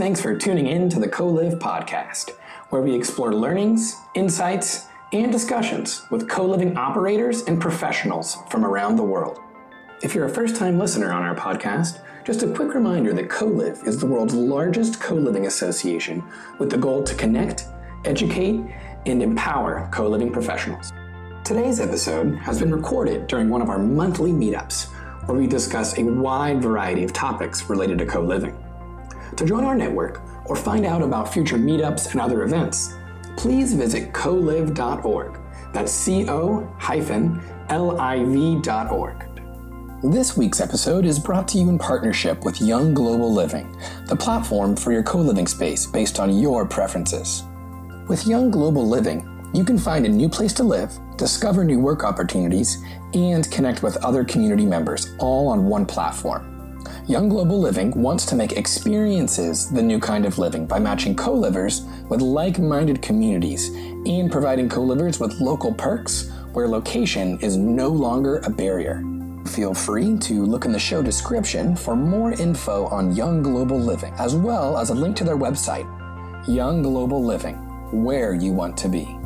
Thanks for tuning in to the Co-Liv podcast, where we explore learnings, insights, and discussions with co-living operators and professionals from around the world. If you're a first-time listener on our podcast, just a quick reminder that Co-Liv is the world's largest co-living association with the goal to connect, educate, and empower co-living professionals. Today's episode has been recorded during one of our monthly meetups, where we discuss a wide variety of topics related to co-living. To join our network or find out about future meetups and other events, please visit co-liv.org. That's C O hyphen L I V.org. This week's episode is brought to you in partnership with Young Global Living, the platform for your co living space based on your preferences. With Young Global Living, you can find a new place to live, discover new work opportunities, and connect with other community members all on one platform. Young Global Living wants to make experiences the new kind of living by matching co livers with like minded communities and providing co livers with local perks where location is no longer a barrier. Feel free to look in the show description for more info on Young Global Living, as well as a link to their website, Young Global Living, where you want to be.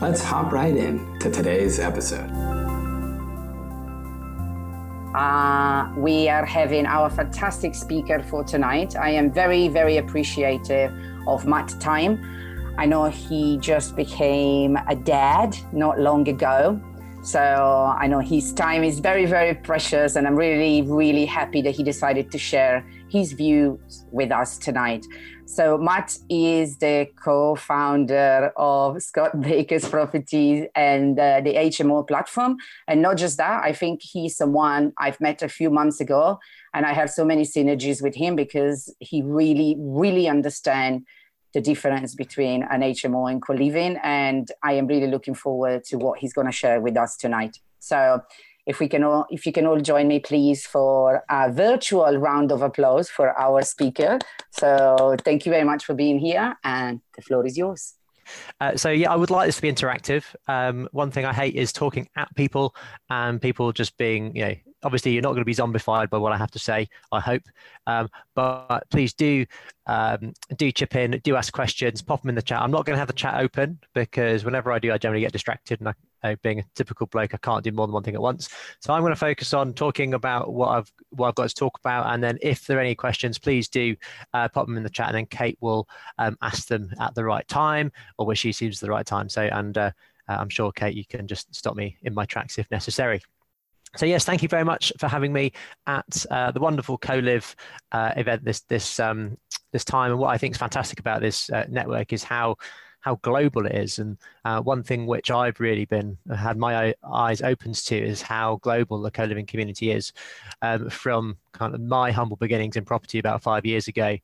Let's hop right in to today's episode. Uh, we are having our fantastic speaker for tonight. I am very, very appreciative of Matt Time. I know he just became a dad not long ago. So I know his time is very, very precious, and I'm really, really happy that he decided to share his views with us tonight. So Matt is the co-founder of Scott Baker's Properties and uh, the HMO platform. And not just that, I think he's someone I've met a few months ago, and I have so many synergies with him because he really, really understands the difference between an HMO and co-living. And I am really looking forward to what he's going to share with us tonight. So if we can all if you can all join me please for a virtual round of applause for our speaker so thank you very much for being here and the floor is yours uh, so yeah, I would like this to be interactive. Um, one thing I hate is talking at people and people just being, you know, obviously you're not going to be zombified by what I have to say. I hope, um, but please do um, do chip in, do ask questions, pop them in the chat. I'm not going to have the chat open because whenever I do, I generally get distracted, and I, uh, being a typical bloke, I can't do more than one thing at once. So I'm going to focus on talking about what I've what I've got to talk about, and then if there are any questions, please do uh, pop them in the chat, and then Cate will um, ask them at the right time or where she seems the right time. So and uh, I'm sure Cate, you can just stop me in my tracks if necessary. So yes, thank you very much for having me at uh, the wonderful Co-Liv uh, event this this um, this time. And what I think is fantastic about this uh, network is how how global it is. And uh, one thing which I've really been had my eyes opened to is how global the co-living community is. Um, from kind of my humble beginnings in property about five years ago,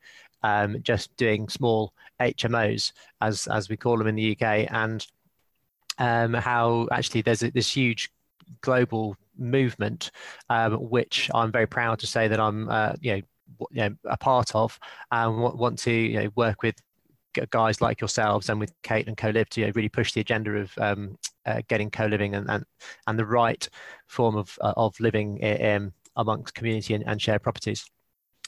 um, just doing small HMOs as as we call them in the UK, and um, how actually there's a, this huge global movement, um, which I'm very proud to say that I'm, uh, you know, you know, a part of, and want to you know, work with guys like yourselves and with Cate and Co-Liv to you know, really push the agenda of um, uh, getting co-living and, and and the right form of uh, of living in, amongst community and, and shared properties.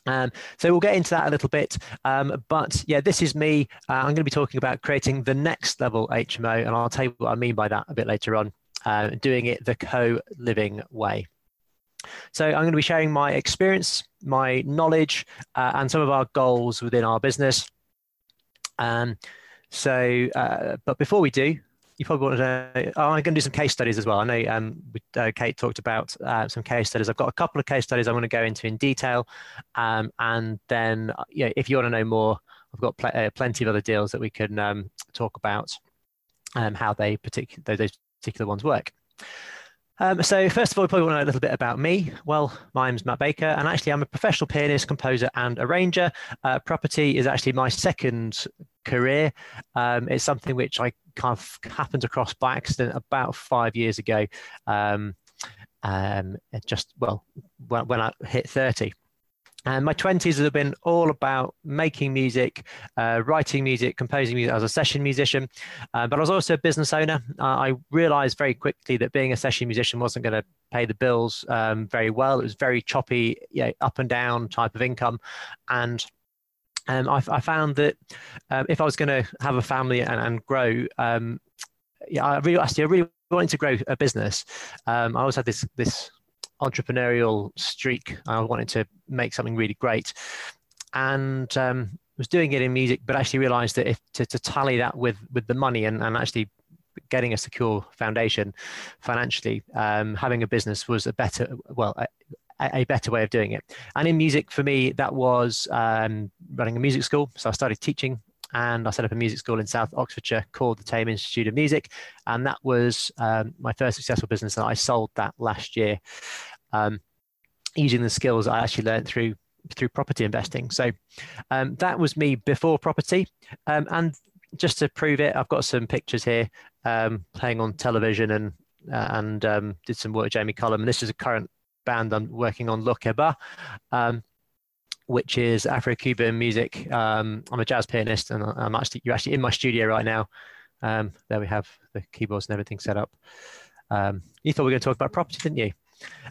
Um, so we'll get into that a little bit. Um, but yeah, this is me. Uh, I'm going to be talking about creating the next level HMO, and I'll tell you what I mean by that a bit later on uh, doing it the co living way. So, I'm going to be sharing my experience, my knowledge, uh, and some of our goals within our business. Um, so, uh, but before we do, you probably want to know, oh, I'm going to do some case studies as well. I know um, uh, Cate talked about uh, some case studies. I've got a couple of case studies I'm going to go into in detail. Um, and then, uh, yeah, if you want to know more, I've got pl- uh, plenty of other deals that we can um, talk about um, how they particular those particular ones work. Um, so first of all, probably want to know a little bit about me. Well, my name's Matt Baker, and actually I'm a professional pianist, composer, and arranger. Uh, property is actually my second career. Um, it's something which I kind of happened across by accident about five years ago. Um, um just well, when, when I hit 30. And my 20s have been all about making music, uh, writing music, composing music as a session musician. Uh, but I was also a business owner. Uh, I realized very quickly that being a session musician wasn't going to pay the bills um, very well. It was very choppy, you know, up and down type of income. And um, I, I, found that um, if I was going to have a family and, and grow, um, yeah, I really actually I really wanted to grow a business. Um, I always had this this entrepreneurial streak. I wanted to make something really great, and um, was doing it in music, but actually realised that if to, to, tally that with with the money and, and actually getting a secure foundation financially, um, having a business was a better well. A, a better way of doing it. And in music, for me, that was um, running a music school. So I started teaching and I set up a music school in South Oxfordshire called the Thame Institute of Music. And that was um, my first successful business. And I sold that last year um, using the skills I actually learned through through property investing. So um, that was me before property. Um, and just to prove it, I've got some pictures here um, playing on television and uh, and um, did some work with Jamie Cullum. And this is a current band I'm working on, Lokeba, um, which is Afro-Cuban music. Um, I'm a jazz pianist, and I'm actually you're actually in my studio right now. there we have the keyboards and everything set up. you thought we were going to talk about property, didn't you?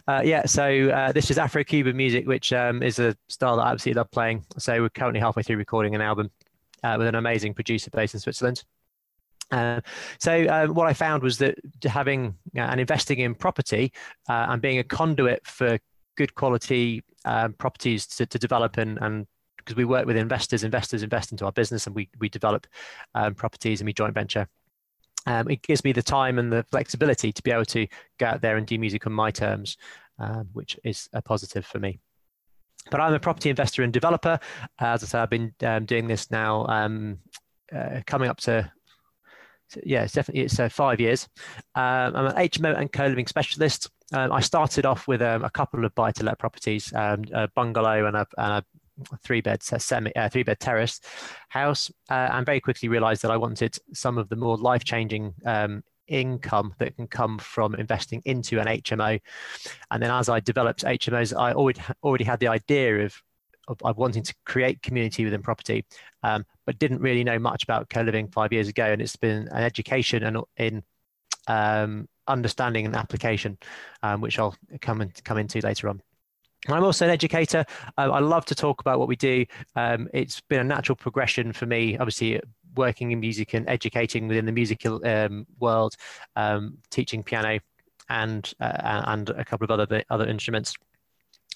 Uh, yeah, so uh, this is Afro Cuban music, which um, is a style that I absolutely love playing. So we're currently halfway through recording an album uh, with an amazing producer based in Switzerland. Uh, so um, what I found was that having uh, and investing in property uh, and being a conduit for good quality um, properties to, to develop and, and because we work with investors, investors invest into our business and we, we develop um, properties and we joint venture um, it gives me the time and the flexibility to be able to go out there and do music on my terms, um, which is a positive for me. But I'm a property investor and developer. As I say, I've been um, doing this now, um, uh, coming up to yeah, it's definitely it's uh, five years. Um, I'm an HMO and co-living specialist. Um, I started off with um, a couple of buy-to-let properties, um, a bungalow and a, and a three bed semi uh, three bed terrace house uh, and very quickly realized that I wanted some of the more life changing um, income that can come from investing into an HMO. And then as I developed HMOs, I already already had the idea of of, of wanting to create community within property, um, but didn't really know much about co-living five years ago. And it's been an education and in um, understanding and application, um, which I'll come and come into later on. I'm also an educator. Uh, I love to talk about what we do. Um, it's been a natural progression for me, obviously, working in music and educating within the musical um, world, um, teaching piano and uh, and a couple of other other instruments.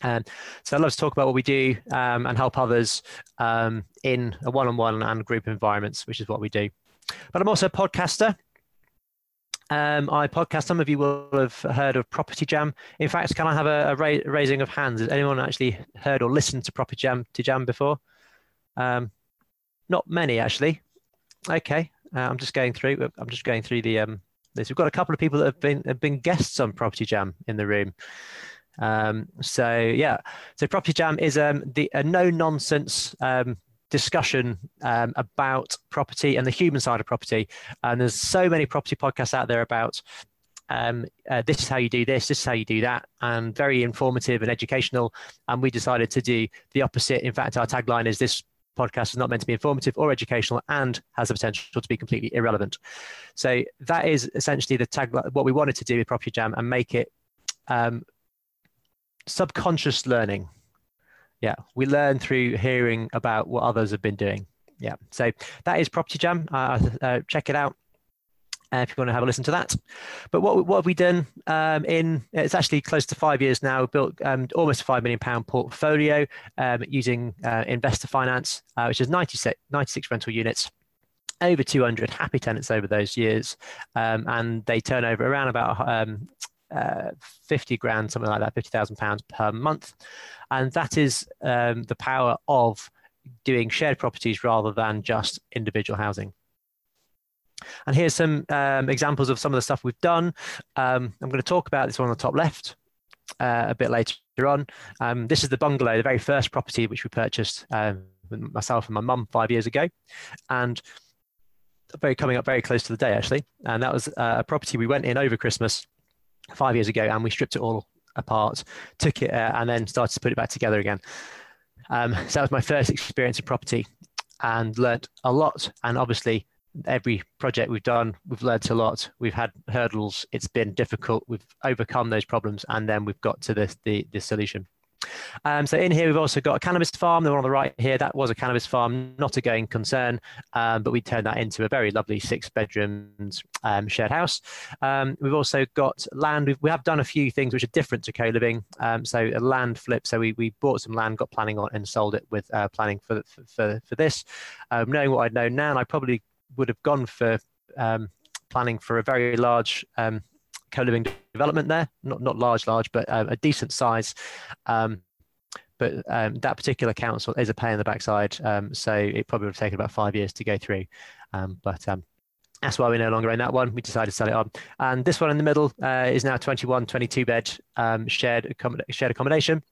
Um, so I love to talk about what we do um, and help others um, in a one-on-one and group environments, which is what we do. But I'm also a podcaster. Um, I podcast. Some of you will have heard of Property Jam. In fact, can I have a, a ra- raising of hands? Has anyone actually heard or listened to Property Jam to Jam before? Um, not many, actually. Okay, uh, I'm just going through. I'm just going through the um, this. We've got a couple of people that have been have been guests on Property Jam in the room. Um, so yeah, so Property Jam is um, the a no nonsense um, discussion um, about property and the human side of property. And there's so many property podcasts out there about um, uh, this is how you do this, this is how you do that, and very informative and educational. And we decided to do the opposite. In fact, our tagline is this podcast is not meant to be informative or educational and has the potential to be completely irrelevant. So that is essentially the tagline, what we wanted to do with Property Jam and make it um, subconscious learning yeah, we learn through hearing about what others have been doing. Yeah, so that is Property Jam. Uh, uh, check it out uh, if you want to have a listen to that. But what what have we done um, in? It's actually close to five years now. Built um, almost a five million pound portfolio um, using uh, investor finance, uh, which is 96, 96 rental units over 200 happy tenants over those years, um, and they turn over around about um, uh, 50 grand, something like that, 50,000 pounds per month. And that is um, the power of doing shared properties rather than just individual housing. And here's some um, examples of some of the stuff we've done. Um, I'm going to talk about this one on the top left uh, a bit later on. Um, this is the bungalow, the very first property which we purchased um, myself and my mum five years ago. And very coming up very close to the day actually. And that was uh, a property we went in over Christmas five years ago, and we stripped it all apart, took it, uh, and then started to put it back together again. Um, so that was my first experience of property, and learnt a lot. And obviously, every project we've done, we've learnt a lot. We've had hurdles. It's been difficult. We've overcome those problems, and then we've got to the the, the solution. Um, so in here, we've also got a cannabis farm. The one on the right here, that was a cannabis farm, not a going concern, um, but we turned that into a very lovely six bedrooms um, shared house. Um, we've also got land. We've, we have done a few things which are different to co-living. Um, so a land flip. So we, we bought some land, got planning on and sold it with uh, planning for, for, for this. Um, knowing what I know now, I probably would have gone for planning for a very large co-living development there. Not not large, large, but um, a decent size. Um, but um, that particular council is a pain in the backside, um, so it probably would have taken about five years to go through. Um, but that's why we no longer own that one. We decided to sell it on. And this one in the middle uh, is now 21, 22 bed shared, shared accommodation.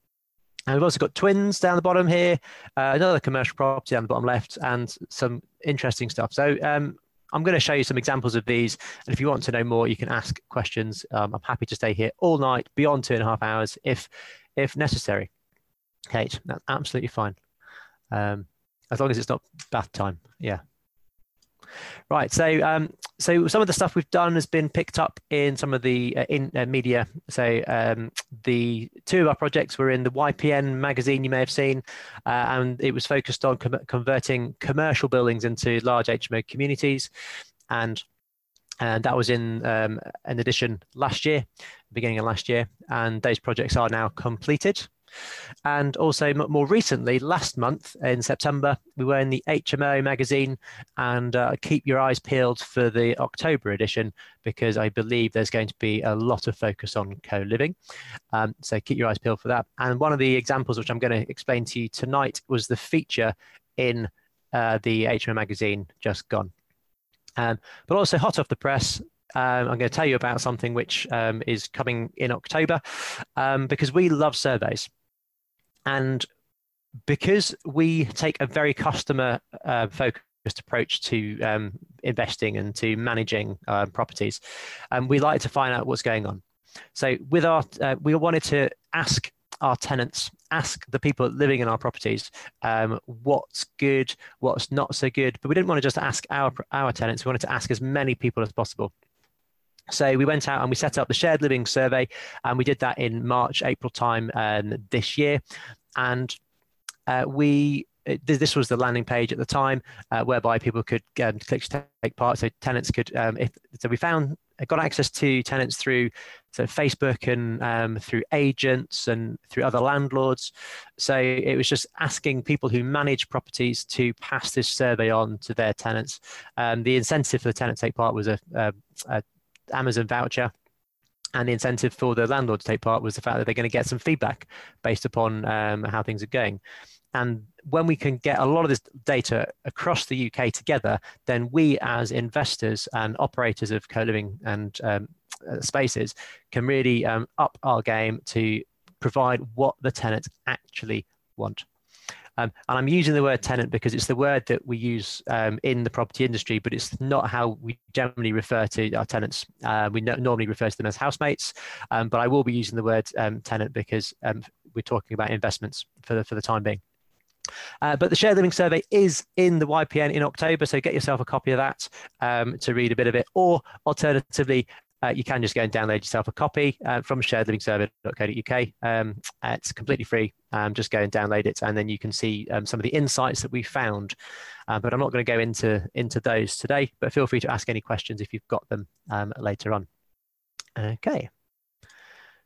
And we've also got twins down the bottom here, uh, another commercial property down the bottom left, and some interesting stuff. So um, I'm going to show you some examples of these. And if you want to know more, you can ask questions. Um, I'm happy to stay here all night, beyond two and a half hours, if if necessary. Cate, that's absolutely fine. Um, as long as it's not bath time. Yeah. Right. So, um, so some of the stuff we've done has been picked up in some of the uh, in uh, media. So, um, the two of our projects were in the YPN magazine you may have seen, uh, and it was focused on com- converting commercial buildings into large HMO communities, and and that was in um, an edition last year, beginning of last year, and those projects are now completed. And also, more recently, last month in September, we were in the HMO magazine. And uh, keep your eyes peeled for the October edition because I believe there's going to be a lot of focus on co living. Um, so keep your eyes peeled for that. And one of the examples which I'm going to explain to you tonight was the feature in uh, the HMO magazine just gone. Um, but also, hot off the press, um, I'm going to tell you about something which um, is coming in October um, because we love surveys. And because we take a very customer uh, focused approach to um, investing and to managing uh, properties, um, we like to find out what's going on. So, with our, uh, we wanted to ask our tenants, ask the people living in our properties um, what's good, what's not so good. But we didn't want to just ask our our tenants; we wanted to ask as many people as possible. So we went out and we set up the shared living survey, and we did that in March, April time um, this year, and uh, we this was the landing page at the time uh, whereby people could um, click to take part. So tenants could, um, if so, we found got access to tenants through so Facebook and um, through agents and through other landlords. So it was just asking people who manage properties to pass this survey on to their tenants. Um, the incentive for the tenant to take part was a, a, a Amazon voucher. And the incentive for the landlord to take part was the fact that they're going to get some feedback based upon um, how things are going. And when we can get a lot of this data across the UK together, then we as investors and operators of co-living and um, spaces can really um, up our game to provide what the tenants actually want. Um, and I'm using the word tenant because it's the word that we use um, in the property industry, but it's not how we generally refer to our tenants. Uh, we no- normally refer to them as housemates, um, but I will be using the word um, tenant because um, we're talking about investments for the, for the time being. Uh, but the shared living survey is in the YPN in October, so get yourself a copy of that um, to read a bit of it. Or alternatively, uh, you can just go and download yourself a copy uh, from sharedlivingsurvey.co.uk. Um, it's completely free. Um, just go and download it, and then you can see um, some of the insights that we found. Uh, but I'm not going to go into into those today. But feel free to ask any questions if you've got them um, later on. Okay.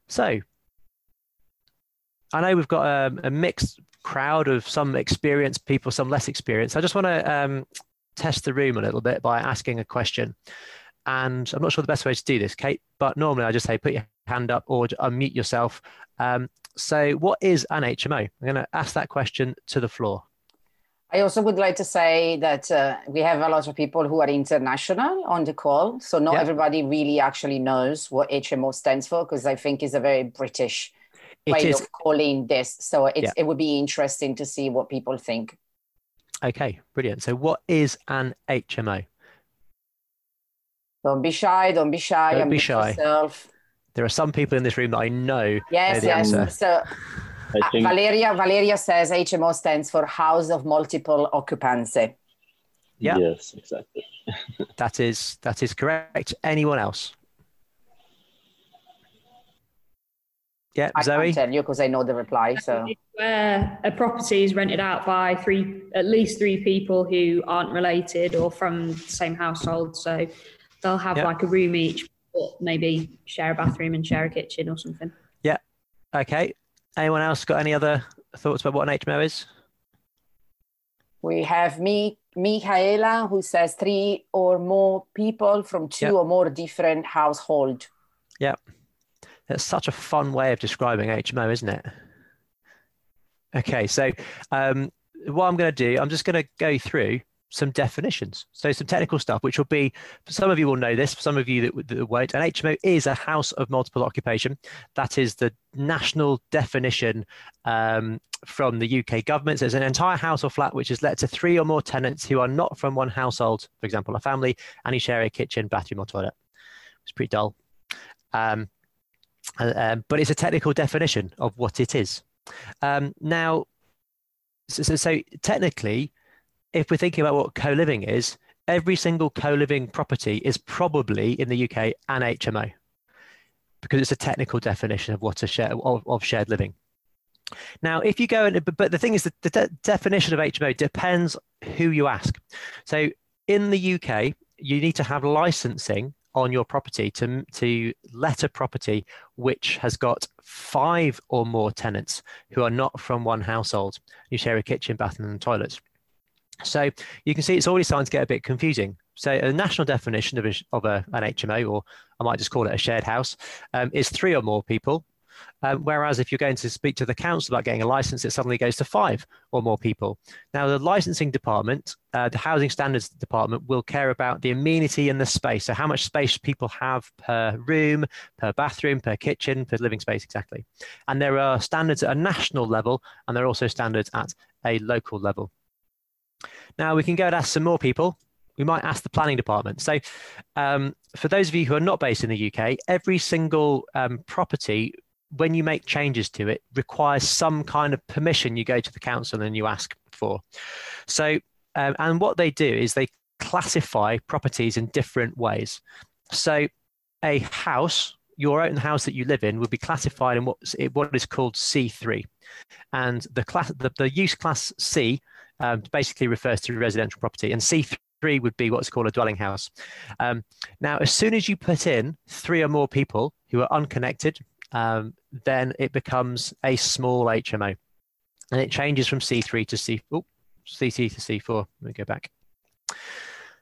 So I know we've got a, um, a mixed crowd of some experienced people, some less experienced. I just want to um, test the room a little bit by asking a question. And I'm not sure the best way to do this, Cate, but normally I just say put your hand up or unmute yourself. Um, so, what is an HMO? I'm going to ask that question to the floor. I also would like to say that uh, we have a lot of people who are international on the call. So, not everybody really actually knows what HMO stands for because I think it's a very British way of calling this. So, yeah. it would be interesting to see what people think. Okay, brilliant. So, what is an HMO? Don't be shy. Don't be shy. Don't be shy. Yourself. There are some people in this room that I know. Yes, know yes. Answer. So uh, think... Valeria Valeria says HMO stands for House of Multiple Occupancy. Yeah. Yes, exactly. that is that is correct. Anyone else? Yeah, I Zoe. can't tell you because I know the reply. So where a property is rented out by three, at least three people who aren't related or from the same household. So they'll have Yeah. like a room each, but maybe share a bathroom and share a kitchen or something. Yeah. Okay. Anyone else got any other thoughts about what an HMO is? we have me, Michaela, who says three or more people from two Yep. or more different household. Yeah. That's such a fun way of describing HMO, isn't it? Okay, so um, what I'm going to do, I'm just going to go through some definitions. So some technical stuff, which will be, some of you will know this, for some of you that, that won't. An HMO is a house of multiple occupation. That is the national definition um, from the UK government. So it's an entire house or flat which is let to three or more tenants who are not from one household, for example, a family, and who share a kitchen, bathroom, or toilet. It's pretty dull. Um, uh, um, but it's a technical definition of what it is. Um, now, so, so, so technically, if we're thinking about what co-living is, every single co-living property is probably in the UK an HMO because it's a technical definition of what a share of, of shared living. Now, if you go and but, the thing is that the de- definition of HMO depends who you ask. So in the UK, you need to have licensing on your property to to let a property which has got five or more tenants who are not from one household. You share a kitchen, bathroom, and toilets. So you can see it's already starting to get a bit confusing. So a national definition of, a, of a, an HMO, or I might just call it a shared house, um, is three or more people. Um, whereas if you're going to speak to the council about getting a license, it suddenly goes to five or more people. Now, the licensing department, uh, the housing standards department, will care about the amenity and the space. So, how much space people have per room, per bathroom, per kitchen, per living space, exactly. And there are standards at a national level, and there are also standards at a local level. Now, we can go and ask some more people. We might ask the planning department. So, um, for those of you who are not based in the UK, every single um, property when you make changes to it requires some kind of permission you go to the council and you ask for so um, and what they do is they classify properties in different ways so a house your own house that you live in would be classified in what is called c3 and the class the, the use class c um, basically refers to residential property and c3 would be what's called a dwelling house um, now as soon as you put in three or more people who are unconnected um, then it becomes a small HMO. And it changes from C3 to C, oh, CC to C4. Let me go back.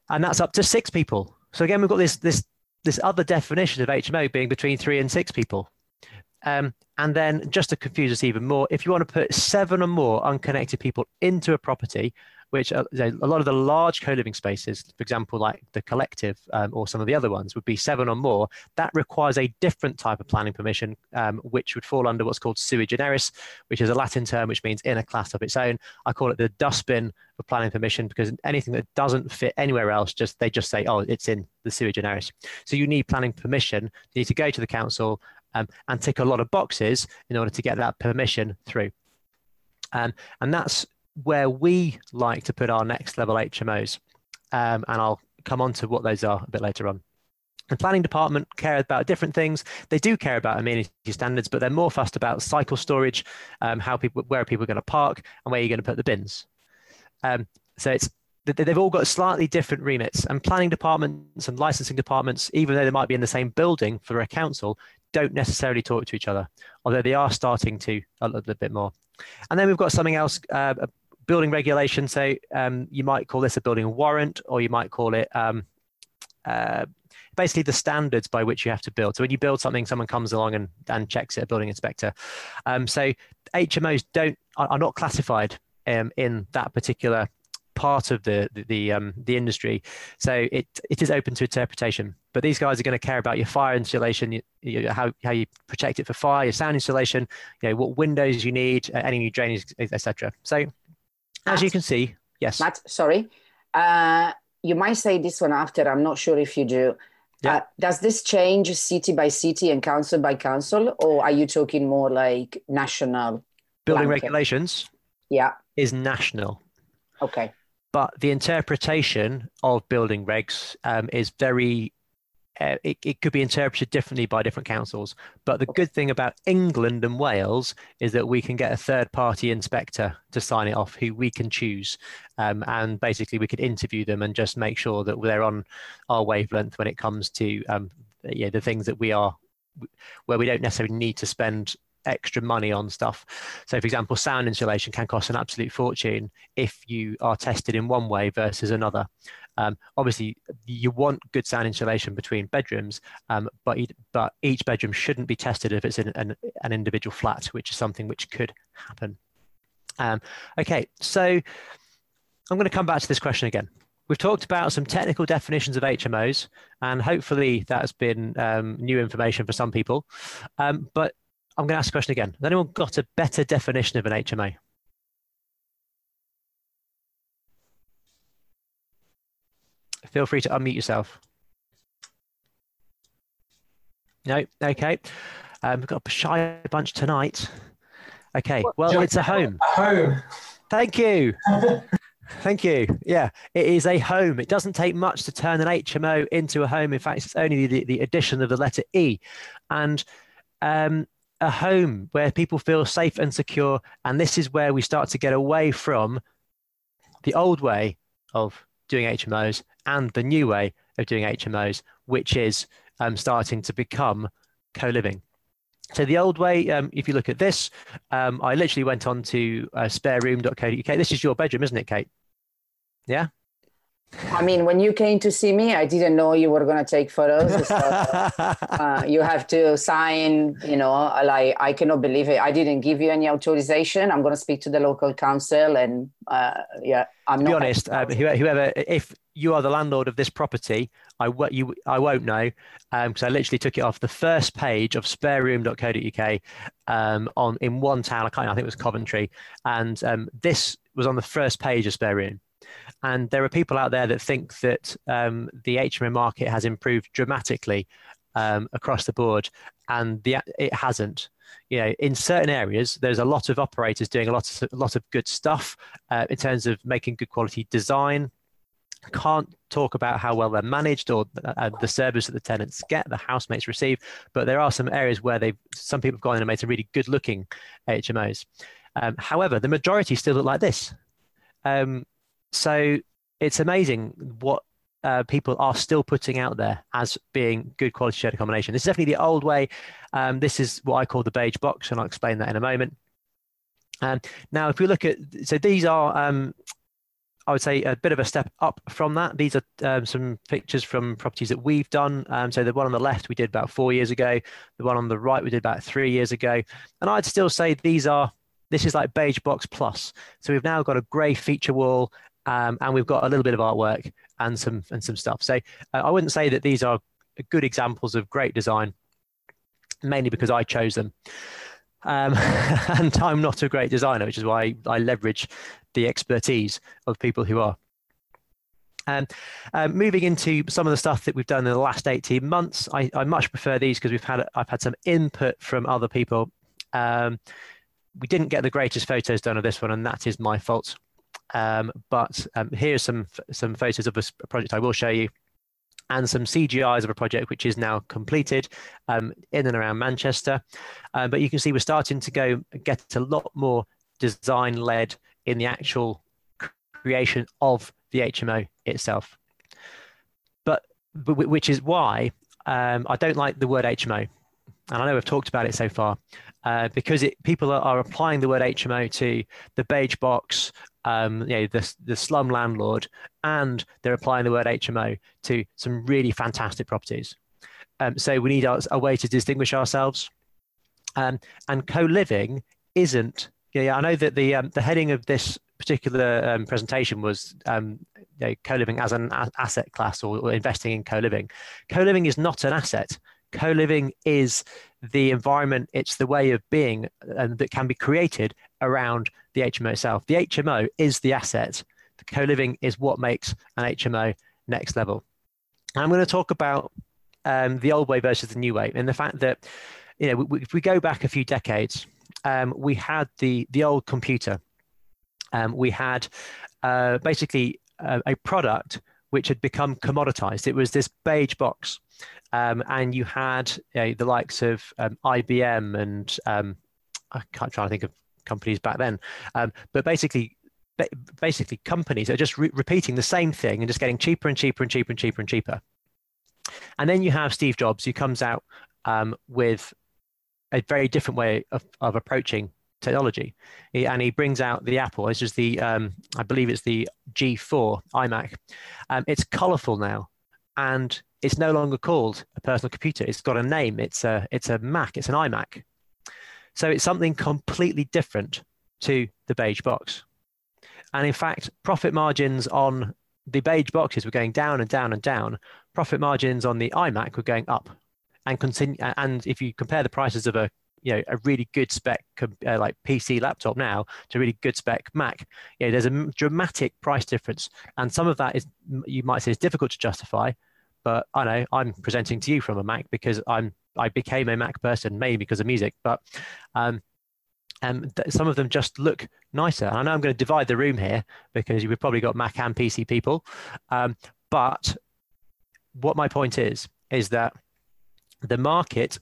And that's up to six people. So again, we've got this, this, this other definition of HMO being between three and six people. Um, and then just to confuse us even more, if you want to put seven or more unconnected people into a property, which uh, a lot of the large co-living spaces, for example, like the collective um, or some of the other ones, would be seven or more. That requires a different type of planning permission, um, which would fall under what's called sui generis, which is a Latin term which means in a class of its own. I call it the dustbin of planning permission because anything that doesn't fit anywhere else, just they just say, oh, it's in the sui generis. So you need planning permission. You need to go to the council um, and tick a lot of boxes in order to get that permission through. Um, and that's where we like to put our next level HMOs. Um, and I'll come on to what those are a bit later on. The planning department care about different things. They do care about amenity standards, but they're more fussed about cycle storage, um, how people, where are people going to park, and where you're going to put the bins. Um, so it's they've all got slightly different remits, and planning departments and licensing departments, even though they might be in the same building for a council, don't necessarily talk to each other, although they are starting to a little bit more. And then we've got something else, uh, building regulation. So um, you might call this a building warrant, or you might call it um, uh, basically the standards by which you have to build. So when you build something, someone comes along and, and checks it, a building inspector. Um, so HMOs don't are, are not classified um, in that particular part of the the the, um, the industry. So it it is open to interpretation. But these guys are going to care about your fire insulation, you, you, how how you protect it for fire, your sound insulation, you know what windows you need, uh, any new drainage, etc. So as you can see, yes. Matt, sorry. Uh, you might say this one after. I'm not sure if you do. Yeah. Uh, does this change city by city and council by council, or are you talking more like national? Building blanket? regulations Yeah. is national. Okay. But the interpretation of building regs um, is very uh, it, it could be interpreted differently by different councils. But the good thing about England and Wales is that we can get a third party inspector to sign it off who we can choose. Um, and basically, we could interview them and just make sure that they're on our wavelength when it comes to um, yeah, the things that we are, where we don't necessarily need to spend extra money on stuff. So, for example, sound insulation can cost an absolute fortune if you are tested in one way versus another. Um, obviously, you want good sound insulation between bedrooms, um, but but each bedroom shouldn't be tested if it's in an, an individual flat, which is something which could happen. Um, okay, so I'm going to come back to this question again. We've talked about some technical definitions of HMOs, and hopefully that's been um, new information for some people. Um, but I'm going to ask the question again. Has anyone got a better definition of an HMO? Feel free to unmute yourself. No, okay. Um, we've got a shy bunch tonight. Okay, well, it's a home. A home. Thank you. Thank you. Yeah, it is a home. It doesn't take much to turn an HMO into a home. In fact, it's only the, the addition of the letter E. And um, a home where people feel safe and secure. And this is where we start to get away from the old way of doing HMOs and the new way of doing HMOs, which is um, starting to become co living. So the old way, um, if you look at this, um, I literally went on to uh, spareroom.co.uk. This is your bedroom, isn't it, Cate? Yeah. I mean, when you came to see me, I didn't know you were going to take photos. So, uh, you have to sign, you know, like I cannot believe it. I didn't give you any authorization. I'm going to speak to the local council, and uh, yeah, I'm not. to not. Be honest, uh, whoever, if you are the landlord of this property, I you I won't know because um, I literally took it off the first page of spareroom.co.uk um, on in one town. I can't. I think it was Coventry, and um, this was on the first page of Spare Room. And there are people out there that think that um, the HMO market has improved dramatically um, across the board, and the, it hasn't. You know, in certain areas, there's a lot of operators doing a lot of a lot of good stuff uh, in terms of making good quality design. Can't talk about how well they're managed or uh, the service that the tenants get, the housemates receive, but there are some areas where they some people have gone in and made some really good looking HMOs. Um, however, the majority still look like this. Um, so it's amazing what uh, people are still putting out there as being good quality shared accommodation. This is definitely the old way. Um, this is what I call the beige box, and I'll explain that in a moment. Um, now, if we look at, so these are, um, I would say, a bit of a step up from that. These are um, some pictures from properties that we've done. Um, so the one on the left we did about four years ago. The one on the right we did about three years ago. And I'd still say these are this is like beige box plus. So we've now got a grey feature wall um, and we've got a little bit of artwork and some and some stuff. So uh, I wouldn't say that these are good examples of great design, mainly because I chose them. Um, and I'm not a great designer, which is why I leverage the expertise of people who are. Um, uh, moving into some of the stuff that we've done in the last 18 months, I, I much prefer these because we've had I've had some input from other people. Um, we didn't get the greatest photos done of this one, and that is my fault. Um, but um, here's some some photos of a project I will show you, and some CGIs of a project which is now completed um, in and around Manchester. Um, but you can see we're starting to go get a lot more design led in the actual creation of the HMO itself. But, but which is why um, I don't like the word HMO, and I know we've talked about it so far. Uh, because it, people are, applying the word HMO to the beige box um, you know, the, the slum landlord, and they're applying the word HMO to some really fantastic properties. Um, so we need a, a, way to distinguish ourselves. Um, and co-living isn't. Yeah, I know that the um, the heading of this particular um, presentation was um, you know, co-living as an a- asset class or, or investing in co-living. Co-living is not an asset. Co-living is the environment. It's the way of being um, that can be created around the HMO itself. The HMO is the asset. The co-living is what makes an HMO next level. I'm going to talk about um, the old way versus the new way, and the fact that you know if we go back a few decades, um, we had the the old computer. Um, we had uh, basically a, a product which had become commoditized. It was this beige box, um, and you had you know, the likes of um, IBM and um, I can't try to think of companies back then, um, but basically. Basically, companies are just re- repeating the same thing and just getting cheaper and cheaper and cheaper and cheaper and cheaper. And then you have Steve Jobs, who comes out um, with a very different way of, of approaching technology. He, and he brings out the Apple. This is the, um, I believe it's the G4 iMac. Um, it's colorful now, and it's no longer called a personal computer. It's got a name. It's a, it's a Mac. It's an iMac. So it's something completely different to the beige box. And in fact, profit margins on the beige boxes were going down and down and down. Profit margins on the iMac were going up. And continue. And if you compare the prices of a you know a really good spec uh, like PC laptop now to a really good spec Mac. You know, there's a dramatic price difference, and some of that is you might say is difficult to justify. But I know I'm presenting to you from a Mac because I'm I became a Mac person mainly because of music, but um, um, th- some of them just look nicer. And I know I'm going to divide the room here because you've probably got Mac and PC people, um, but what my point is is that the market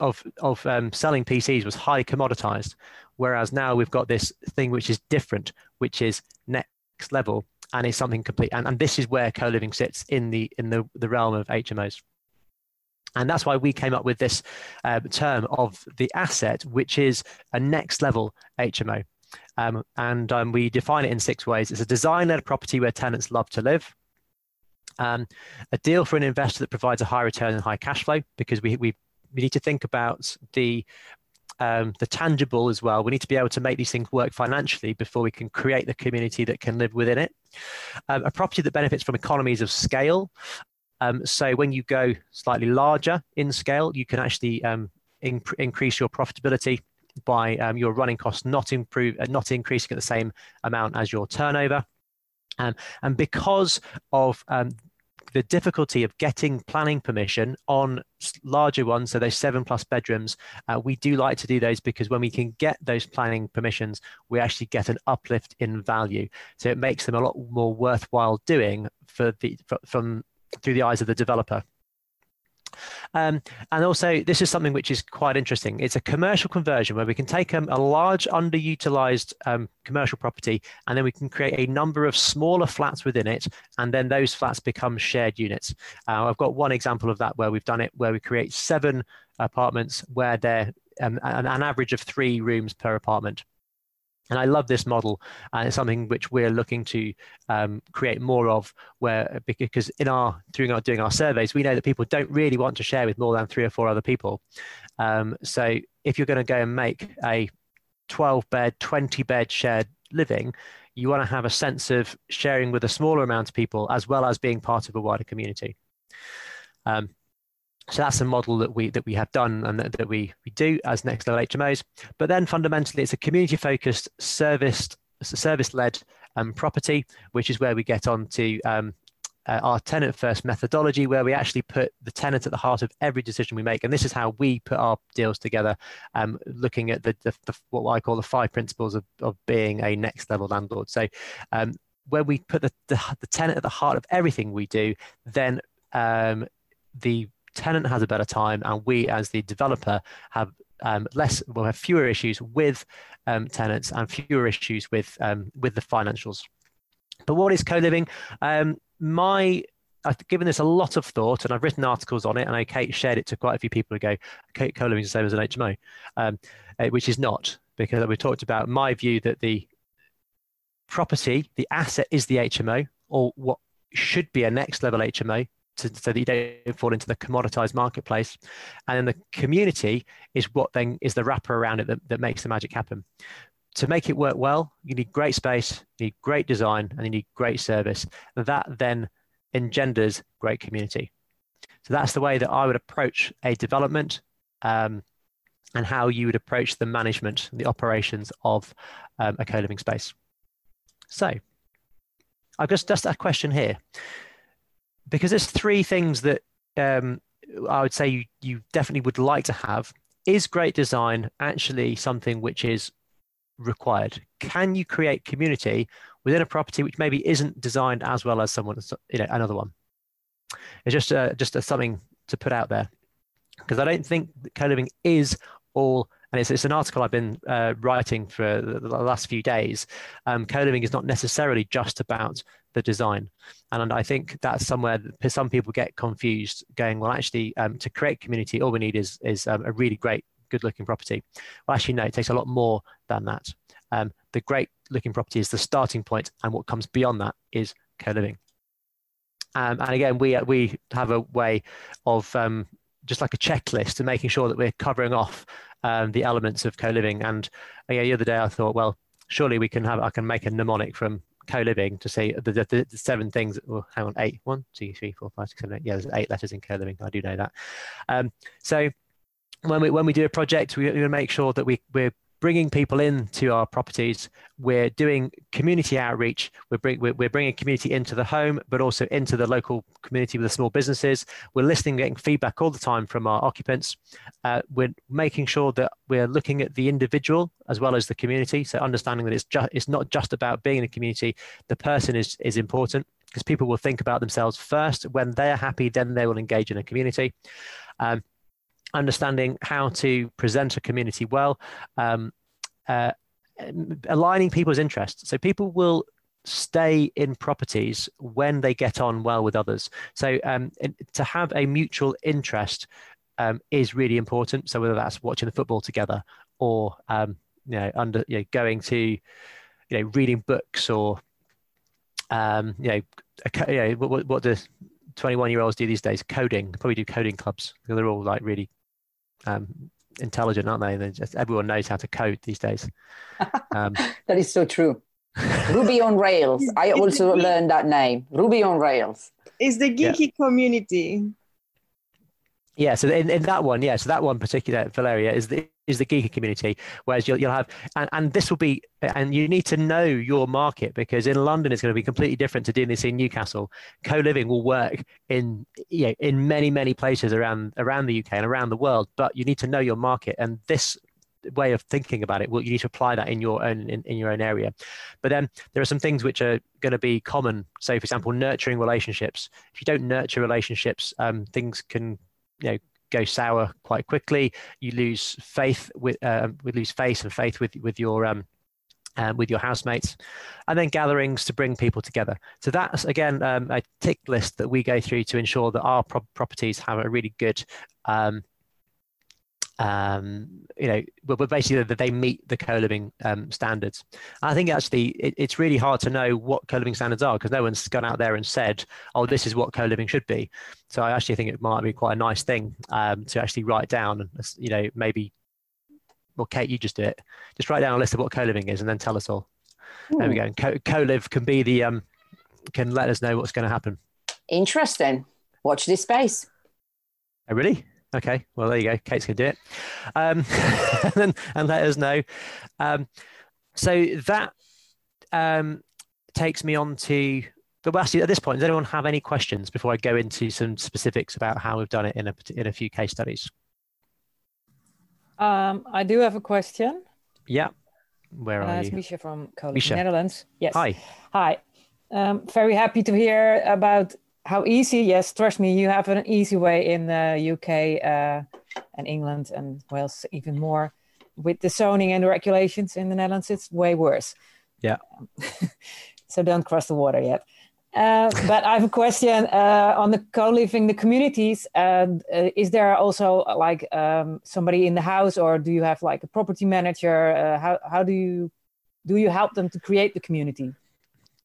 of of um, selling PCs was highly commoditized, whereas now we've got this thing which is different, which is next level, and is something complete. And, and this is where co-living sits in the in the, the realm of HMOs. And that's why we came up with this um, term of the asset, which is a next level HMO. Um, and um, we define it in six ways. It's a design led property where tenants love to live. Um, a deal for an investor that provides a high return and high cash flow because we, we we need to think about the um, the tangible as well. We need to be able to make these things work financially before we can create the community that can live within it. Um, a property that benefits from economies of scale. Um, so when you go slightly larger in scale, you can actually um, in- increase your profitability by um, your running costs not improve, uh, not increasing at the same amount as your turnover. Um, and because of the difficulty of getting planning permission on larger ones, so those seven plus bedrooms, uh, we do like to do those because when we can get those planning permissions, we actually get an uplift in value. So it makes them a lot more worthwhile doing for the for, from through the eyes of the developer. Um, and also, this is something which is quite interesting. It's a commercial conversion where we can take um, a large underutilized um, commercial property and then we can create a number of smaller flats within it. And then those flats become shared units. Uh, I've got one example of that where we've done it where we create seven apartments where they're um, an, an average of three rooms per apartment. And I love this model, and it's something which we're looking to um, create more of. Where because in our through our doing our surveys, we know that people don't really want to share with more than three or four other people. Um, so if you're going to go and make a 12 bed, 20 bed shared living, you want to have a sense of sharing with a smaller amount of people as well as being part of a wider community. Um, so that's a model that we that we have done and that, that we we do as next level HMOs. But then fundamentally, it's a community focused, service service led um, property, which is where we get on to um, uh, our tenant first methodology, where we actually put the tenant at the heart of every decision we make. And this is how we put our deals together, um, looking at the, the, the, what I call the five principles of, of being a next level landlord. So um, when we put the, the, the, tenant at the heart of everything we do, then um, the tenant has a better time, and we as the developer have um, less, will have fewer issues with um, tenants and fewer issues with um, with the financials. But what is co-living? Um, my I've given this a lot of thought and I've written articles on it, and I Cate shared it to quite a few people who ago. Co-living is the same as an HMO, um, uh, which is not, because we talked about my view that the property, the asset is the HMO, or what should be a next level HMO, to, so that you don't fall into the commoditized marketplace. And then the community is what then is the wrapper around it that, that makes the magic happen. To make it work well, you need great space, you need great design, and you need great service. That then engenders great community. So that's the way that I would approach a development um, and how you would approach the management, the operations of um, a co-living space. So I've just just a question here because there's three things that um, I would say you, you definitely would like to have. Is great design actually something which is required? Can you create community within a property which maybe isn't designed as well as someone, you know, another one. It's just uh, just a, something to put out there because I don't think co-living is all and it's, it's an article I've been uh, writing for the, the, last few days. Um, co-living is not necessarily just about the design, and I think that's somewhere that some people get confused. Going well, actually, um, to create community, all we need is is um, a really great, good-looking property. Well, actually, no, it takes a lot more than that. Um, the great-looking property is the starting point, and what comes beyond that is co-living. Um, and again, we we have a way of um, just like a checklist and making sure that we're covering off um, the elements of co-living. And uh, yeah, the other day I thought, well, surely we can have I can make a mnemonic from co-living to say the, the, the seven things. Well, hang on, eight, one, two, three, four, five, six, seven, eight. Yeah, there's eight letters in co-living. I do know that. Um, so when we when we do a project, we, we make sure that we we're bringing people into our properties. We're doing community outreach. We're, bring, we're, bringing community into the home, but also into the local community with the small businesses. We're listening, getting feedback all the time from our occupants. Uh, we're making sure that we're looking at the individual as well as the community. So understanding that it's just it's not just about being in a community. The person is is important because people will think about themselves first. When they are happy, then they will engage in a community. Um, understanding how to present a community well, um, uh, aligning people's interests. So people will stay in properties when they get on well with others. So um, to have a mutual interest um, is really important. So whether that's watching the football together or um, you know under you know, going to you know reading books or um, you know, you know what, what do 21 year olds do these days coding probably do coding clubs they're all like really um, intelligent, aren't they? they just, everyone knows how to code these days. Um, that is so true. Ruby on Rails. I also learned that name. Ruby on Rails. Is the geeky yeah. community. Yeah, so in, in that one, yeah, so that one particular Valeria is the is the geeky community. Whereas you'll, you'll have, and, and this will be, and you need to know your market because in London it's going to be completely different to doing this in Newcastle. Co-living will work in you know, in many many places around around the UK and around the world, but you need to know your market, and this way of thinking about it well you need to apply that in your own in, in your own area but then there are some things which are going to be common so for example nurturing relationships if you don't nurture relationships um, things can you know go sour quite quickly. You lose faith with uh, we lose faith and faith with with your um, um, with your housemates, and then gatherings to bring people together. So that's again um, a tick list that we go through to ensure that our pro- properties have a really good um, um, you know, but, basically that they meet the co-living um, standards. I think actually it, it's really hard to know what co-living standards are because no one's gone out there and said, "Oh, this is what co-living should be." So I actually think it might be quite a nice thing um, to actually write down, you know, maybe. Well, Cate, you just do it. Just write down a list of what co-living is, and then tell us all. Ooh. There we go. Co- Co-Liv can be the um, can let us know what's going to happen. Interesting. Watch this space. Oh, really? Okay, well there you go. Cate's gonna do it, um, and, and, let us know. Um, so that um, takes me on to. But actually, at this point, does anyone have any questions before I go into some specifics about how we've done it in a in a few case studies? Um, I do have a question. Yeah, where are uh, you? Misha from College Netherlands. Yes. Hi. Hi. Um, very happy to hear about how easy? Yes, trust me, you have an easy way in the UK uh, and England and Wales even more. With the zoning and the regulations in the Netherlands, it's way worse. Yeah. so don't cross the water yet. Uh, but I have a question uh, on the co-living, the communities. Uh, is there also like um, somebody in the house, or do you have like a property manager? Uh, how how do you do you help them to create the community?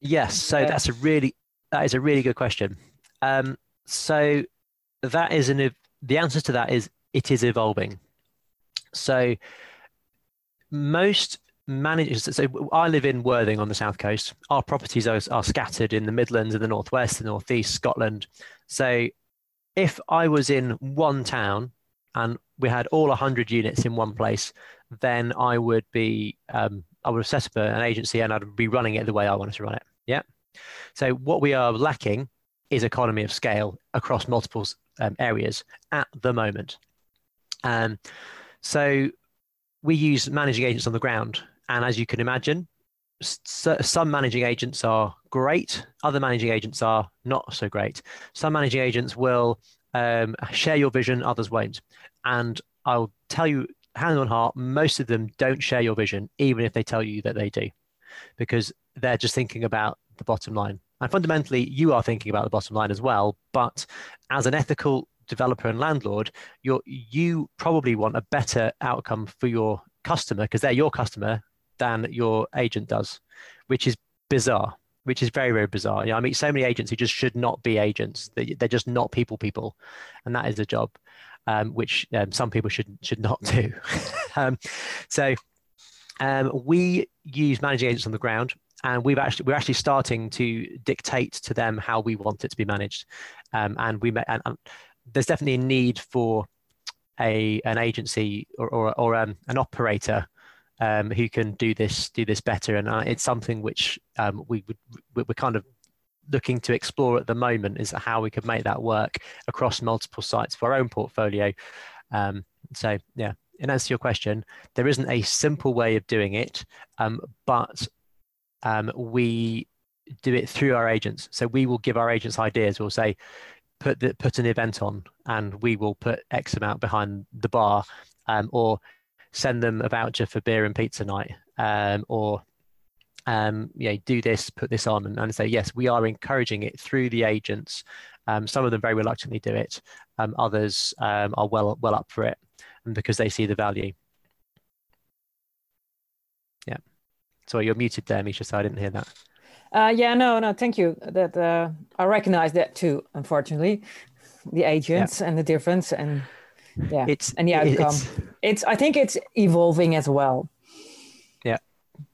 Yes, so uh, that's a really that is a really good question. Um, so that is an the answer to that is it is evolving. So most managers so i live in worthing on the south coast. Our properties are, are scattered in the midlands and the northwest the northeast scotland. So if i was in one town and we had all 100 units in one place then i would be um, i would set up an agency and i'd be running it the way i wanted to run it. Yeah. So what we are lacking is economy of scale across multiple um, areas at the moment. Um, so we use managing agents on the ground. And as you can imagine, some managing agents are great, other managing agents are not so great. Some managing agents will um, share your vision, others won't. And I'll tell you, hand on heart, most of them don't share your vision, even if they tell you that they do, because they're just thinking about the bottom line. And fundamentally, you are thinking about the bottom line as well. But as an ethical developer and landlord, you you probably want a better outcome for your customer because they're your customer than your agent does, which is bizarre. Which is very very bizarre. You know, I meet so many agents who just should not be agents. They, they're just not people people, and that is a job, um, which um, some people should should not do. um, so um, we use managing agents on the ground and we've actually we're actually starting to dictate to them how we want it to be managed um, and we and, and, there's definitely a need for a an agency or or, or um, an operator um, who can do this do this better, and uh, it's something which um, we would we're kind of looking to explore at the moment is how we could make that work across multiple sites for our own portfolio. Um, so yeah, in answer to your question, there isn't a simple way of doing it, um, but um, we do it through our agents. So we will give our agents ideas. We'll say, put the, put an event on, and we will put X amount behind the bar, um, or send them a voucher for beer and pizza night, um, or um, do this, put this on, and, and, say yes, we are encouraging it through the agents. Um, some of them very reluctantly do it. Um, others um, are well well up for it, and because they see the value. Yeah. So you're muted there, Misha. So I didn't hear that. Uh, yeah, no, no, thank you. That uh, I recognize that too. Unfortunately, the agents yeah. and the difference, and yeah, it's and the outcome. It's, it's, I think it's evolving as well. Yeah,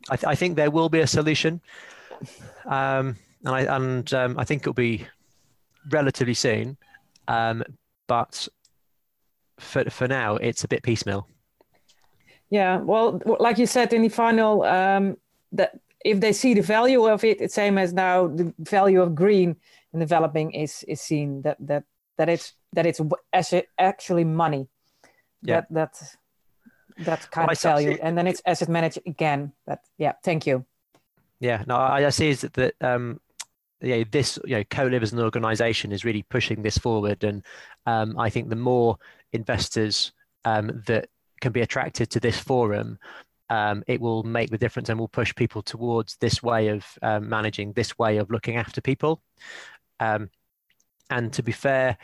I, th- I think there will be a solution, um, and I and um, I think it'll be relatively soon. Um, but for for now, it's a bit piecemeal. Yeah, well, like you said in the final, um, that if they see the value of it, it's same as now the value of green in developing is is seen that that that it's that it's actually money. Yeah. That that that kind well, of value, and then it's asset managed again. But yeah, thank you. Yeah, no, I, I see is that, that um, yeah, this you know, Co-Liv as an organisation is really pushing this forward, and um, I think the more investors um, that can be attracted to this forum, um, it will make the difference and will push people towards this way of um, managing, this way of looking after people. Um, and to be fair,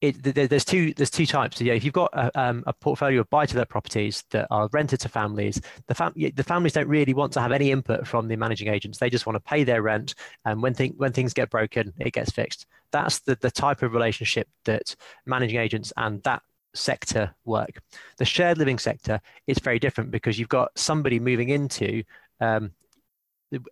it, there's two there's two types. So, yeah, if you've got a, um, a portfolio of buy-to-let properties that are rented to families, the, fam- the families don't really want to have any input from the managing agents. They just want to pay their rent, and when when things get broken, it gets fixed. That's the the type of relationship that managing agents and that sector work. The shared living sector is very different because you've got somebody moving into um,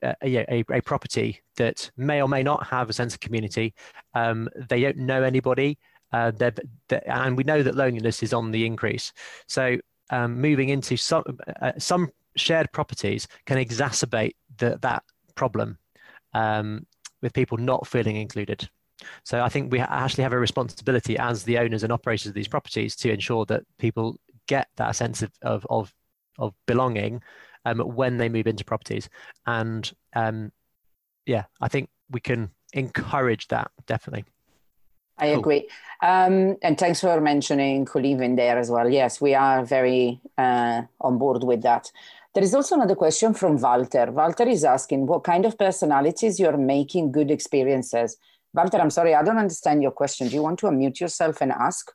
a, a, a, property that may or may not have a sense of community. Um, they don't know anybody, uh, they're, they're, and we know that loneliness is on the increase. So um, moving into some uh, some shared properties can exacerbate the, that problem um, with people not feeling included. So I think we actually have a responsibility as the owners and operators of these properties to ensure that people get that sense of of of, of belonging um, when they move into properties. And um, yeah, I think we can encourage that definitely. I agree. Um, and thanks for mentioning co-living there as well. Yes, we are very uh, on board with that. There is also another question from Walter. Walter is asking what kind of personalities you're making good experiences Walter, I'm sorry, I don't understand your question. Do you want to unmute yourself and ask?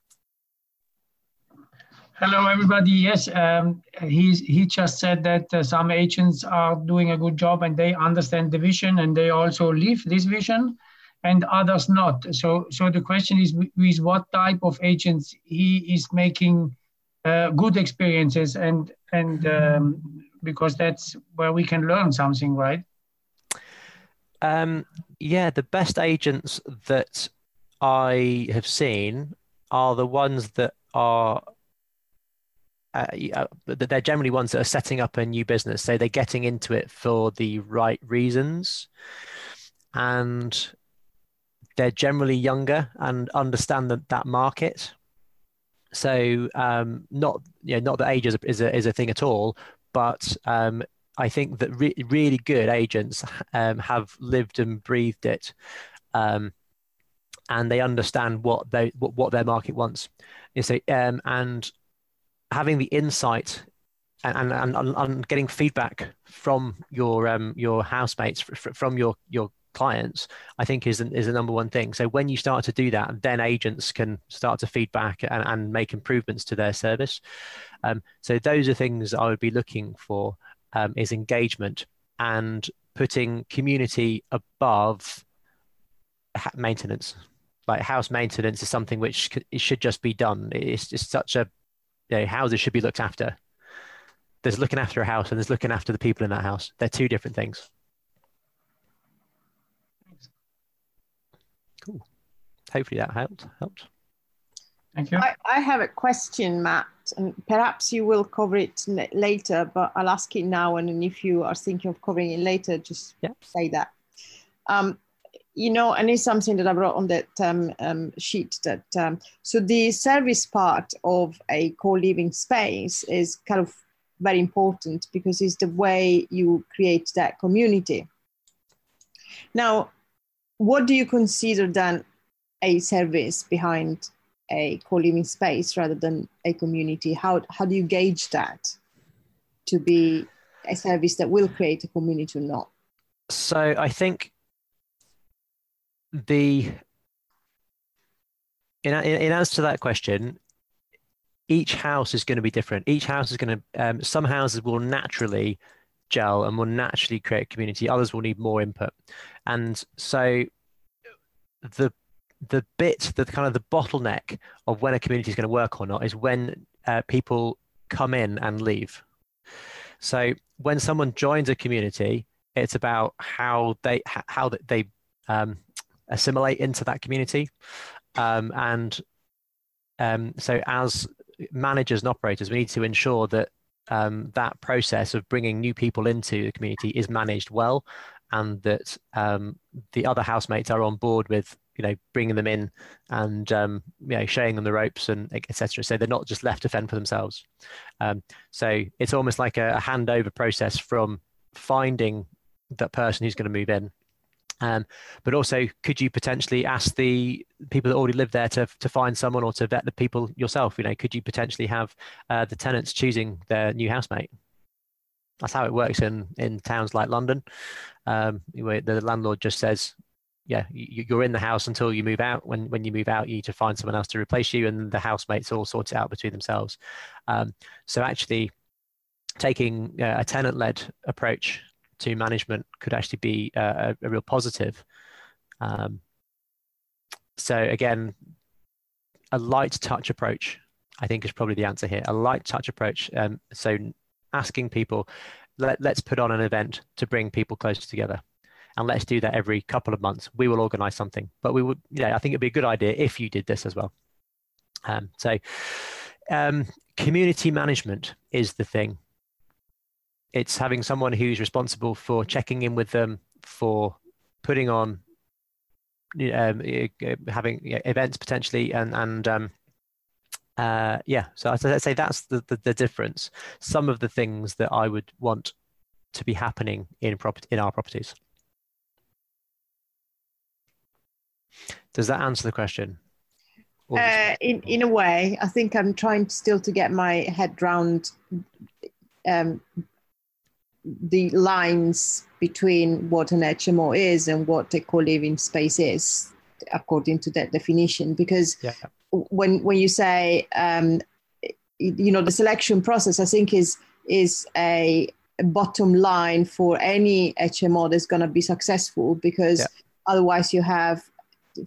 Hello, everybody. Yes, um, he's, he just said that uh, some agents are doing a good job and they understand the vision and they also live this vision and others not. So, so the question is, with what type of agents he is making uh, good experiences and, and um, because that's where we can learn something, right? Um, yeah, the best agents that I have seen are the ones that are uh, uh they're generally ones that are setting up a new business. So they're getting into it for the right reasons, and they're generally younger and understand that, that market. So um, not you know, not that age is a, is a, is a thing at all, but um, I think that re- really good agents um, have lived and breathed it, um, and they understand what they what, what their market wants. You see, um, and having the insight and, and, and, and getting feedback from your um, your housemates from your your clients, I think is is the number one thing. So when you start to do that, then agents can start to feedback and, and make improvements to their service. Um, so those are things I would be looking for um, is engagement and putting community above maintenance. Like house maintenance is something which it should just be done. It's just such a you know, houses should be looked after. There's looking after a house and there's looking after the people in that house. They're two different things. Cool. Hopefully that helped. Helped. Thank you. I, I have a question, Matt, and perhaps you will cover it later, but I'll ask it now. And if you are thinking of covering it later, just yeah. say that. Um, you know, and it's something that I wrote on that um, um, sheet that, um, so the service part of a co-living space is kind of very important because it's the way you create that community. Now, what do you consider then a service behind a co-living space rather than a community? How, how do you gauge that to be a service that will create a community or not? So I think the in, in answer to that question, each house is going to be different. Each house is going to, um, some houses will naturally gel and will naturally create community. Others will need more input. And so the the bit, the kind of the bottleneck of when a community is going to work or not is when uh, people come in and leave. So when someone joins a community, it's about how they how they um, assimilate into that community. Um, and um, so, as managers and operators, we need to ensure that um, that process of bringing new people into the community is managed well, and that um, the other housemates are on board with you know bringing them in and um, you know showing them the ropes and etc. So they're not just left to fend for themselves. Um, so it's almost like a, a handover process from finding that person who's going to move in um, but also, could you potentially ask the people that already live there to, to find someone or to vet the people yourself? You know, could you potentially have uh, the tenants choosing their new housemate? That's how it works in, in towns like London. Um, where the landlord just says, yeah, you're in the house until you move out. When when you move out, you need to find someone else to replace you, and the housemates all sort it out between themselves. Um, so actually, taking uh, a tenant-led approach to management could actually be a, a real positive. Um, so again, a light touch approach, I think, is probably the answer here. A light touch approach. Um, so asking people, let, let's put on an event to bring people closer together and let's do that every couple of months. We will organize something, but we would, yeah, I think it'd be a good idea if you did this as well. Um, so, um, community management is the thing it's having someone who's responsible for checking in with them, for putting on, um, having events potentially, and and um, uh, yeah. So I'd say that's the, the, the difference. Some of the things that I would want to be happening in property in our properties. Does that answer the question? Uh, in in a way, I think I'm trying still to get my head round um, the lines between what an HMO is and what a co-living space is, according to that definition. Because yeah. When when you say um, you know the selection process, I think is is a bottom line for any HMO that's going to be successful because yeah. otherwise you have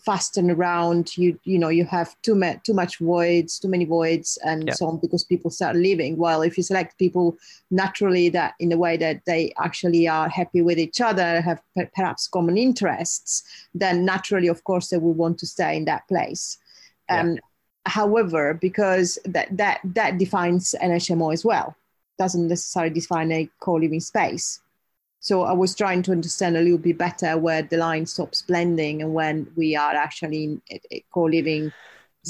fasten around you you know you have too much too much voids too many voids and yeah. so on because people start leaving well if you select people naturally that in a way that they actually are happy with each other have perhaps common interests then naturally of course they will want to stay in that place um, yeah. however because that that that defines an hmo as well doesn't necessarily define a co-living space so I was trying to understand a little bit better where the line stops blending and when we are actually in a co-living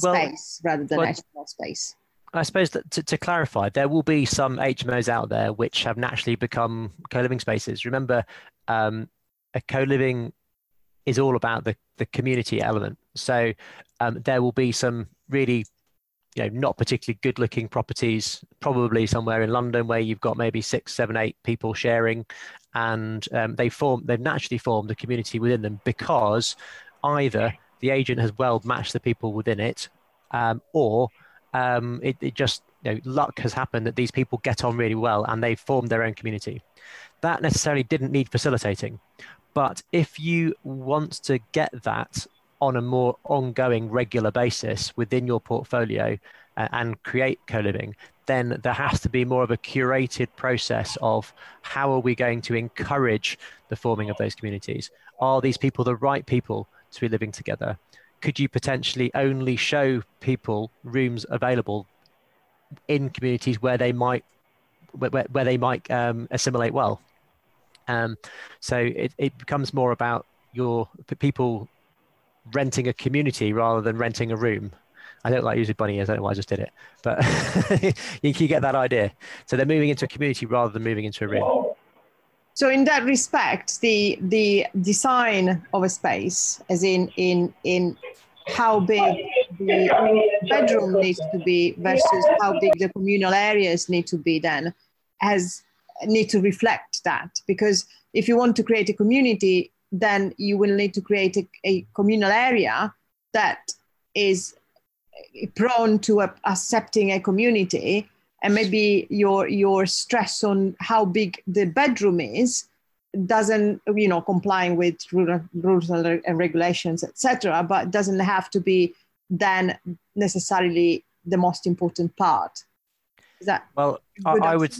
well, space rather than well, space. I suppose that to, to, clarify, there will be some HMOs out there which have naturally become co-living spaces. Remember, um, a co-living is all about the, the community element. So um, there will be some really, you know, not particularly good-looking properties, probably somewhere in London where you've got maybe six, seven, eight people sharing, and um, they form they've naturally formed a community within them because either the agent has well matched the people within it, um, or um, it, it, just you know, luck has happened that these people get on really well and they've formed their own community. That necessarily didn't need facilitating, but if you want to get that on a more ongoing, regular basis within your portfolio uh, and create co-living, then there has to be more of a curated process of how are we going to encourage the forming of those communities? Are these people the right people to be living together? could you potentially only show people rooms available in communities where they might where, where they might um, assimilate well um, so it, it becomes more about your people renting a community rather than renting a room I don't like using bunny ears. I don't know why I just did it, but you, you get that idea. So they're moving into a community rather than moving into a room. So in that respect, the the design of a space, as in in in how big the bedroom needs to be versus how big the communal areas need to be then has need to reflect that because if you want to create a community then you will need to create a, a communal area that is prone to a, accepting a community. And maybe your your stress on how big the bedroom is doesn't you know complying with rules and regulations etc but doesn't have to be then necessarily the most important part. Is that well i would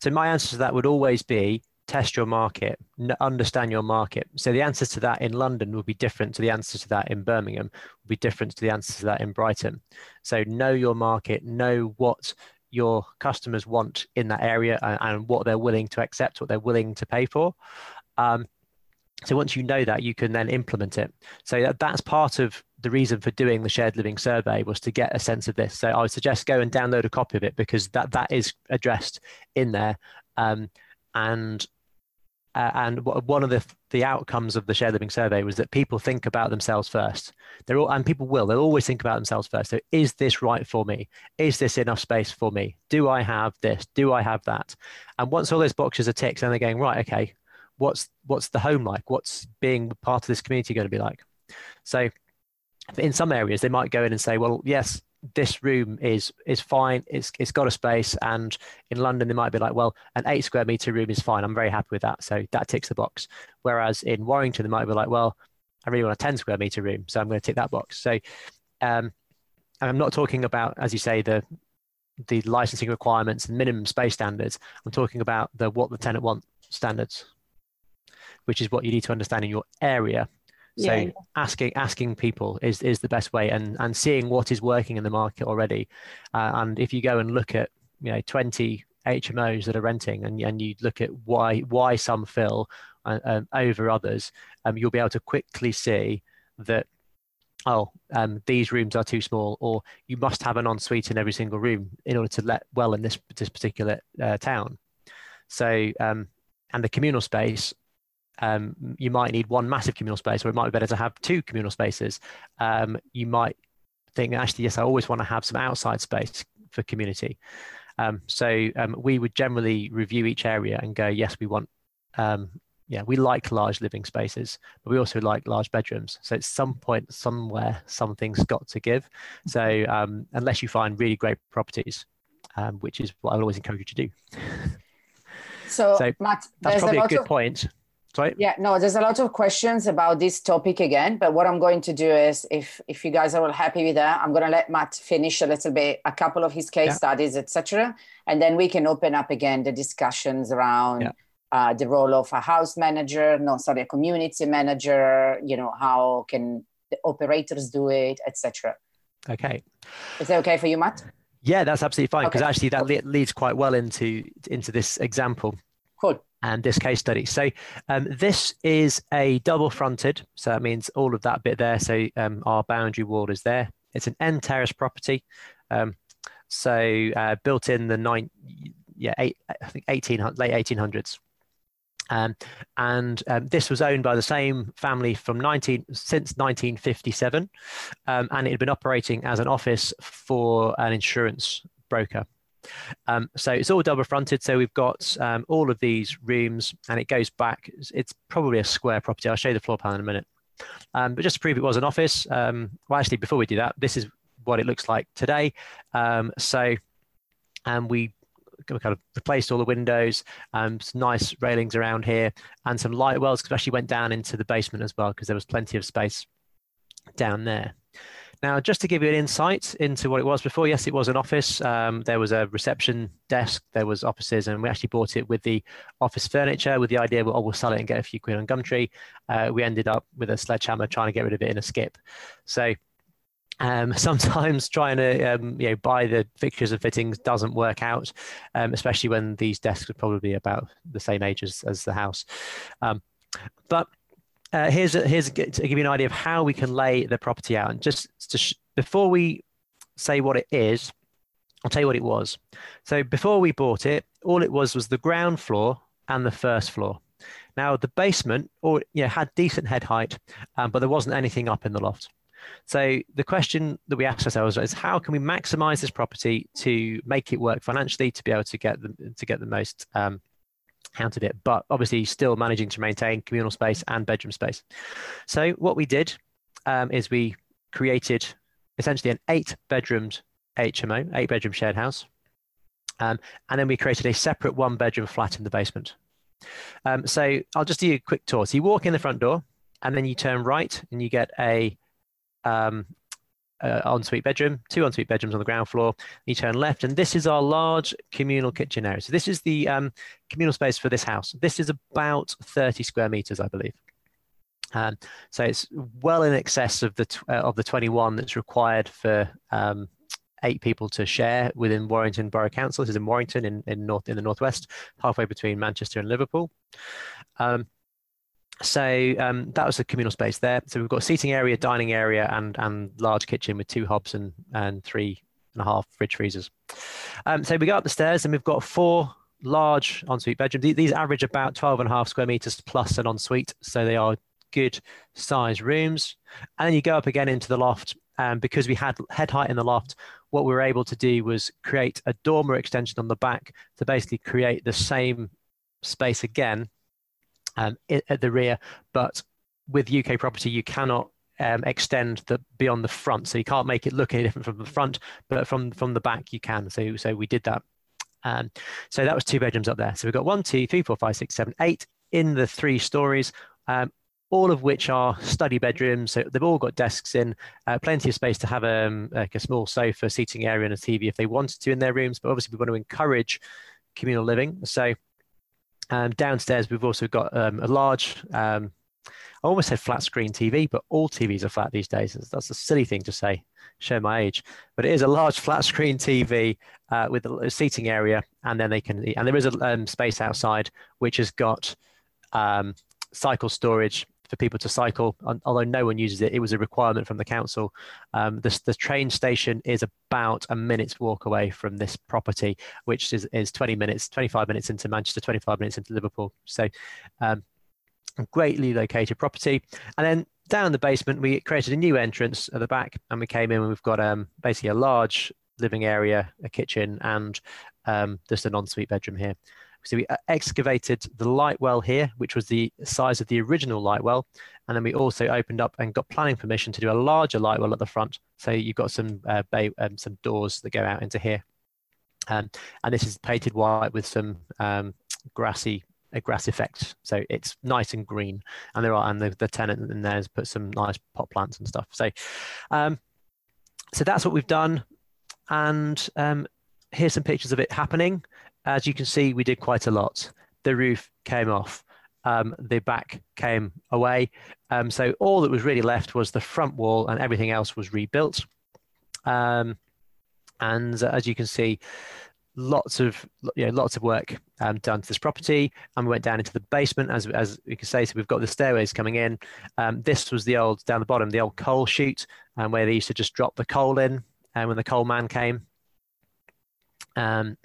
so my answer to that would always be test your market understand your market so the answer to that in london will be different to the answer to that in birmingham will be different to the answer to that in brighton so know your market know what your customers want in that area and, and what they're willing to accept, what they're willing to pay for. Um, so once you know that, you can then implement it. So that, that's part of the reason for doing the shared living survey was to get a sense of this. So I would suggest go and download a copy of it because that that is addressed in there. Um, and uh, and one of the the outcomes of the shared living survey was that people think about themselves first. They're all, and people will. They'll always think about themselves first. So, is this right for me? Is this enough space for me? Do I have this? Do I have that? And once all those boxes are ticked, then they're going right. Okay, what's what's the home like? What's being part of this community going to be like? So, in some areas, they might go in and say, well, yes, this room is is fine. It's it's got a space, and in London they might be like, well, an eight square meter room is fine. I'm very happy with that. So that ticks the box. Whereas in Warrington they might be like, well, I really want a 10 square meter room, so I'm going to tick that box. So, um, and I'm not talking about, as you say, the the licensing requirements and minimum space standards. I'm talking about the what the tenant want standards, which is what you need to understand in your area so yeah. asking asking people is is the best way, and and seeing what is working in the market already. Uh, and if you go and look at you know 20 HMOs that are renting, and and you look at why why some fill uh, um, over others, um, you'll be able to quickly see that oh, um, these rooms are too small, or you must have an ensuite in every single room in order to let well in this this particular uh, town. So, um, and the communal space um, you might need one massive communal space, or it might be better to have two communal spaces. Um, you might think, actually, yes, I always want to have some outside space for community. Um, so um, we would generally review each area and go, yes, we want, um, yeah, we like large living spaces, but we also like large bedrooms. So at some point, somewhere, something's got to give. So um, unless you find really great properties, which is what I would always encourage you to do. So, so Matt, that's probably a, a good of- point Sorry? Yeah, no, there's a lot of questions about this topic again. But what I'm going to do is, if if you guys are all happy with that, I'm going to let Matt finish a little bit, a couple of his case yeah. studies, etc., and then we can open up again the discussions around yeah. uh, the role of a house manager, no, sorry, a community manager. You know, how can the operators do it, etc. Okay. Is that okay for you, Matt? Yeah, that's absolutely fine because okay. actually that leads quite well into into this example. Cool and this case study. So um, this is a double fronted, so that means all of that bit there. So um, our boundary wall is there. It's an end terrace property. Um, So uh, built in the nine, yeah, eight, I think 18, late 1800s. Um, and um, this was owned by the same family from 19 since 1957, um, and it had been operating as an office for an insurance broker. Um, so it's all double fronted. So we've got um, all of these rooms, and it goes back. It's, it's, probably a square property. I'll show you the floor plan in a minute. Um, but just to prove it was an office, well, actually, before we do that, this is what it looks like today. so, and we kind of replaced all the windows, um, some nice railings around here, and some light wells, because actually went down into the basement as well, because there was plenty of space down there. Now, just to give you an insight into what it was before, yes, it was an office. Um, there was a reception desk, there was offices, and we actually bought it with the office furniture with the idea, well, oh, we'll sell it and get a few quid on Gumtree. Uh, we ended up with a sledgehammer trying to get rid of it in a skip. So um, sometimes trying to um, you know buy the fixtures and fittings doesn't work out, um, especially when these desks are probably about the same age as, as the house. Um, but uh, here's a, here's a, to give you an idea of how we can lay the property out. And just sh- before we say what it is, I'll tell you what it was. So before we bought it, all it was was the ground floor and the first floor. Now the basement, or you know, had decent head height, um, but there wasn't anything up in the loft. So the question that we asked ourselves is how can we maximize this property to make it work financially to be able to get the, to get the most um, of it, but obviously still managing to maintain communal space and bedroom space. So what we did um, is we created essentially an eight bedroomed HMO, eight bedroom shared house. Um, and then we created a separate one bedroom flat in the basement. Um, so I'll just do a quick tour. So you walk in the front door and then you turn right and you get a um, uh, ensuite bedroom, two ensuite bedrooms on the ground floor. You turn left, and this is our large communal kitchen area. So this is the um, communal space for this house. This is about 30 square meters, I believe. Um, so it's well in excess of the uh, of the 21 that's required for um, eight people to share within Warrington Borough Council. This is in Warrington, in, in north in the northwest, halfway between Manchester and Liverpool. Um, so um, that was the communal space there. So we've got a seating area, dining area, and and large kitchen with two hobs and and three and a half fridge freezers. Um, so we go up the stairs and we've got four large ensuite bedrooms. These average about 12 and a half square meters plus an ensuite. So they are good size rooms. And then you go up again into the loft. And because we had head height in the loft, what we were able to do was create a dormer extension on the back to basically create the same space again um, at the rear, but with UK property, you cannot um, extend the beyond the front, so you can't make it look any different from the front, but from from the back you can. So so we did that. Um, so that was two bedrooms up there. So we've got one, two, three, four, five, six, seven, eight in the three stories. Um, all of which are study bedrooms. So they've all got desks in, uh, plenty of space to have um, like a small sofa, seating area, and a TV if they wanted to in their rooms. But obviously, we want to encourage communal living. So um, downstairs, we've also got um, a large, um, I almost said flat screen TV, but all TVs are flat these days. That's a silly thing to say, show my age. But it is a large flat screen TV uh, with a seating area, and then they can, and there is a um, space outside which has got um, cycle storage for people to cycle, although no one uses it. It was a requirement from the council. Um, the, the train station is about a minute's walk away from this property, which is, is 20 minutes, 25 minutes into Manchester, 25 minutes into Liverpool. So, um, greatly located property. And then down the basement, we created a new entrance at the back, and we came in and we've got um, basically a large living area, a kitchen, and um, just an ensuite bedroom here. So we uh, excavated the light well here, which was the size of the original light well. And then we also opened up and got planning permission to do a larger light well at the front. So you've got some uh, bay, um, some doors that go out into here. Um, and this is painted white with some um, grassy a grass effect. So it's nice and green. And there are and the, the tenant in there has put some nice pot plants and stuff. So um, so that's what we've done. And um, here's some pictures of it happening. As you can see, we did quite a lot. The roof came off. Um, the back came away. Um, so all that was really left was the front wall and everything else was rebuilt. Um, and uh, as you can see, lots of you know, lots of work um, done to this property. And we went down into the basement, as as you can say. So we've got the stairways coming in. Um, this was the old down the bottom, the old coal chute, um, where they used to just drop the coal in, and when the coal man came. Um,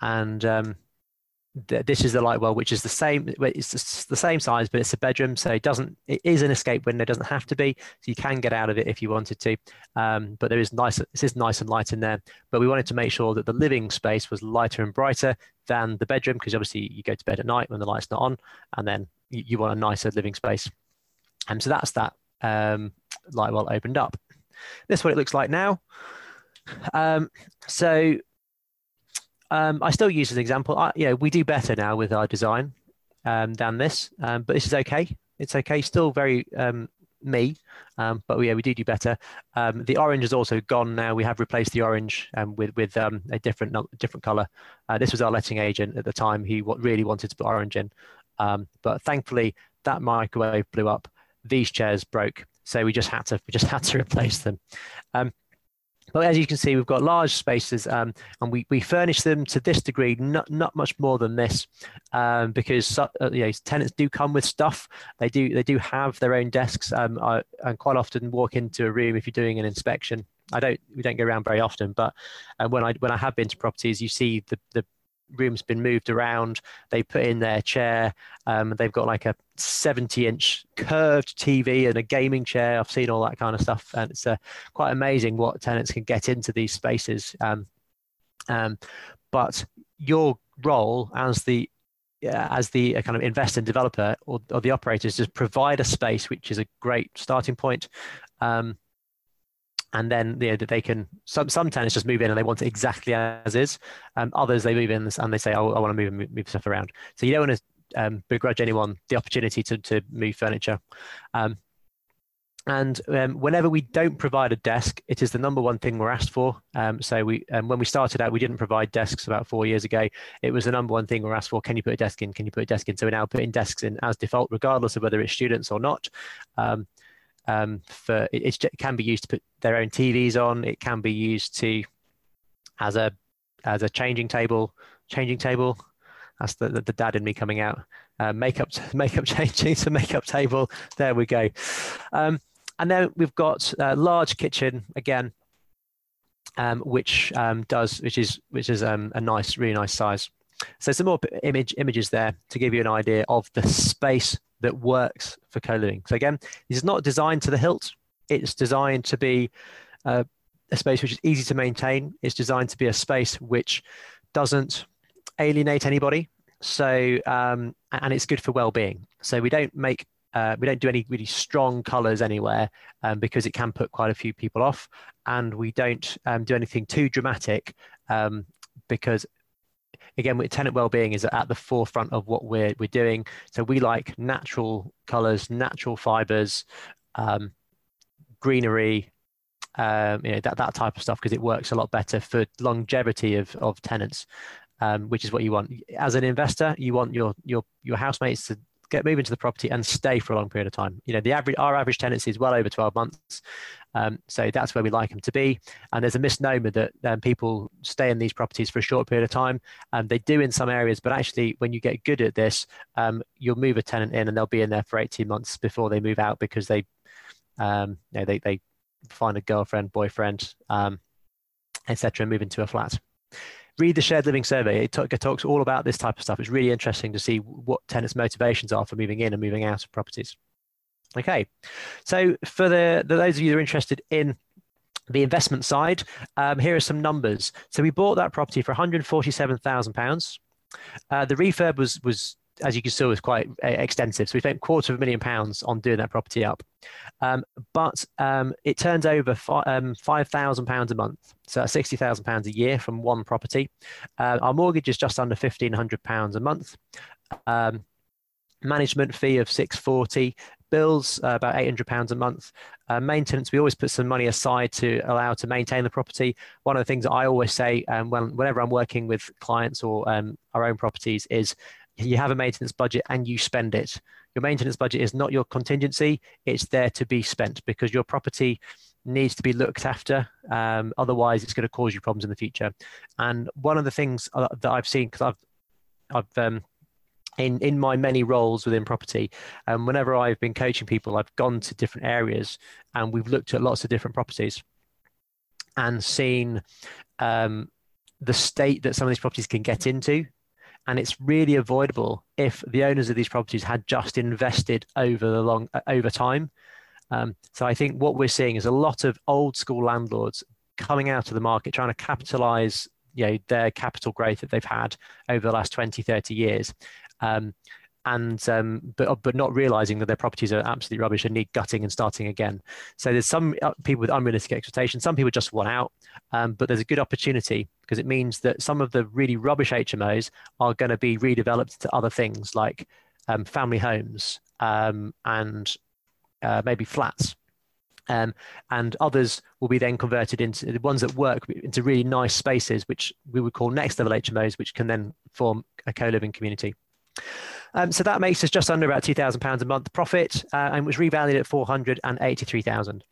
and um, th- this is the light well, which is the same. It's the same size, but it's a bedroom, so it doesn't. It is an escape window. Doesn't have to be, so you can get out of it if you wanted to. Um, but there is nice. This is nice and light in there. But we wanted to make sure that the living space was lighter and brighter than the bedroom, because obviously you go to bed at night when the light's not on, and then you, you want a nicer living space. And so that's that um, light well opened up. This is what it looks like now. Um, so um, I still use as an example. I, you know, we do better now with our design um, than this, um, but this is okay. It's okay. Still very um, me, um, but yeah, we do do better. Um, the orange is also gone now. We have replaced the orange with with a different different color. Uh, this was our letting agent at the time. He really wanted to put orange in, but thankfully that microwave blew up. These chairs broke, so we just had to we just had to replace them. But as you can see, we've got large spaces um, and we, we furnish them to this degree, not, not much more than this, um, because uh, you know, tenants do come with stuff. They do they do have their own desks um, and quite often walk into a room if you're doing an inspection. I don't we don't go around very often, but uh, when I when I have been to properties, you see the the room's been moved around. They put in their chair. Um, they've got like a 70 inch curved TV and a gaming chair. I've seen all that kind of stuff. And it's uh, quite amazing what tenants can get into these spaces. Um, um, but your role as the uh, as the uh, kind of investor and developer or, or the operator is just provide a space which is a great starting point um, and then you know, they can some some tenants just move in and they want it exactly as is um, others they move in and they say oh i want to move move, move stuff around so you don't want to um, begrudge anyone the opportunity to, to move furniture um, and um, whenever we don't provide a desk, it is the number one thing we're asked for. Um, so we, um, when we started out, we didn't provide desks about four years ago. It was the number one thing we're asked for. Can you put a desk in? Can you put a desk in? So we're now putting desks in as default, regardless of whether it's students or not. Um, for it, it, can be used to put their own TVs on. It can be used to as a as a changing table. Changing table. That's the, the, the dad in me coming out. Uh, makeup makeup changing to makeup table. There we go. Um, and then we've got a large kitchen again, um, which um, does which is which is um, a nice, really nice size. So some more image images there to give you an idea of the space that works for co-living. So again, this is not designed to the hilt. It's designed to be uh, a space which is easy to maintain. It's designed to be a space which doesn't alienate anybody. So um, and it's good for well-being. So we don't make uh, we don't do any really strong colors anywhere um, because it can put quite a few people off, and we don't um, do anything too dramatic um, because again, with tenant well-being is at the forefront of what we're we're doing. So we like natural colors, natural fibers, um, greenery, um, you know that that type of stuff because it works a lot better for longevity of of tenants, um, which is what you want. As an investor, you want your your your housemates to get move into the property and stay for a long period of time. You know, the average our average tenancy is well over 12 months. Um, so that's where we like them to be. And there's a misnomer that um, people stay in these properties for a short period of time. And they do in some areas, but actually, when you get good at this, um, you'll move a tenant in and they'll be in there for 18 months before they move out because they, um, you know, they, they find a girlfriend, boyfriend, um, etc., and move into a flat read the shared living survey. It, it, talks all about this type of stuff. It's really interesting to see what tenants' motivations are for moving in and moving out of properties. Okay, so for the, the those of you that are interested in the investment side, um, here are some numbers. So we bought that property for 147,000 uh, pounds. The refurb was was as you can see, was quite uh, extensive. So we spent quarter of a million pounds on doing that property up. Um, but um, it turns over fi- um, £5,000 a month. So £60,000 a year from one property. Uh, our mortgage is just under £1,500 a month. Um, management fee of 640 bills uh, about 800 pounds a month uh, maintenance we always put some money aside to allow to maintain the property one of the things that i always say um, when, whenever i'm working with clients or um, our own properties is you have a maintenance budget and you spend it. Your maintenance budget is not your contingency, it's there to be spent because your property needs to be looked after. Um, otherwise, it's going to cause you problems in the future. And one of the things uh, that I've seen, because I've, I've um, in, in my many roles within property, um, whenever I've been coaching people, I've gone to different areas and we've looked at lots of different properties and seen um, the state that some of these properties can get into. And it's really avoidable if the owners of these properties had just invested over the long uh, over time. Um, so I think what we're seeing is a lot of old school landlords coming out of the market trying to capitalize you know their capital growth that they've had over the last 20 30 years um, and um, but but not realizing that their properties are absolutely rubbish and need gutting and starting again. So there's some uh, people with unrealistic expectations. Some people just want out, um, but there's a good opportunity because it means that some of the really rubbish HMOs are going to be redeveloped to other things like um, family homes um, and uh, maybe flats. Um, and others will be then converted into the ones that work into really nice spaces, which we would call next level HMOs, which can then form a co-living community. Um, so that makes us just under about £2,000 a month profit uh, and was revalued at 483,000.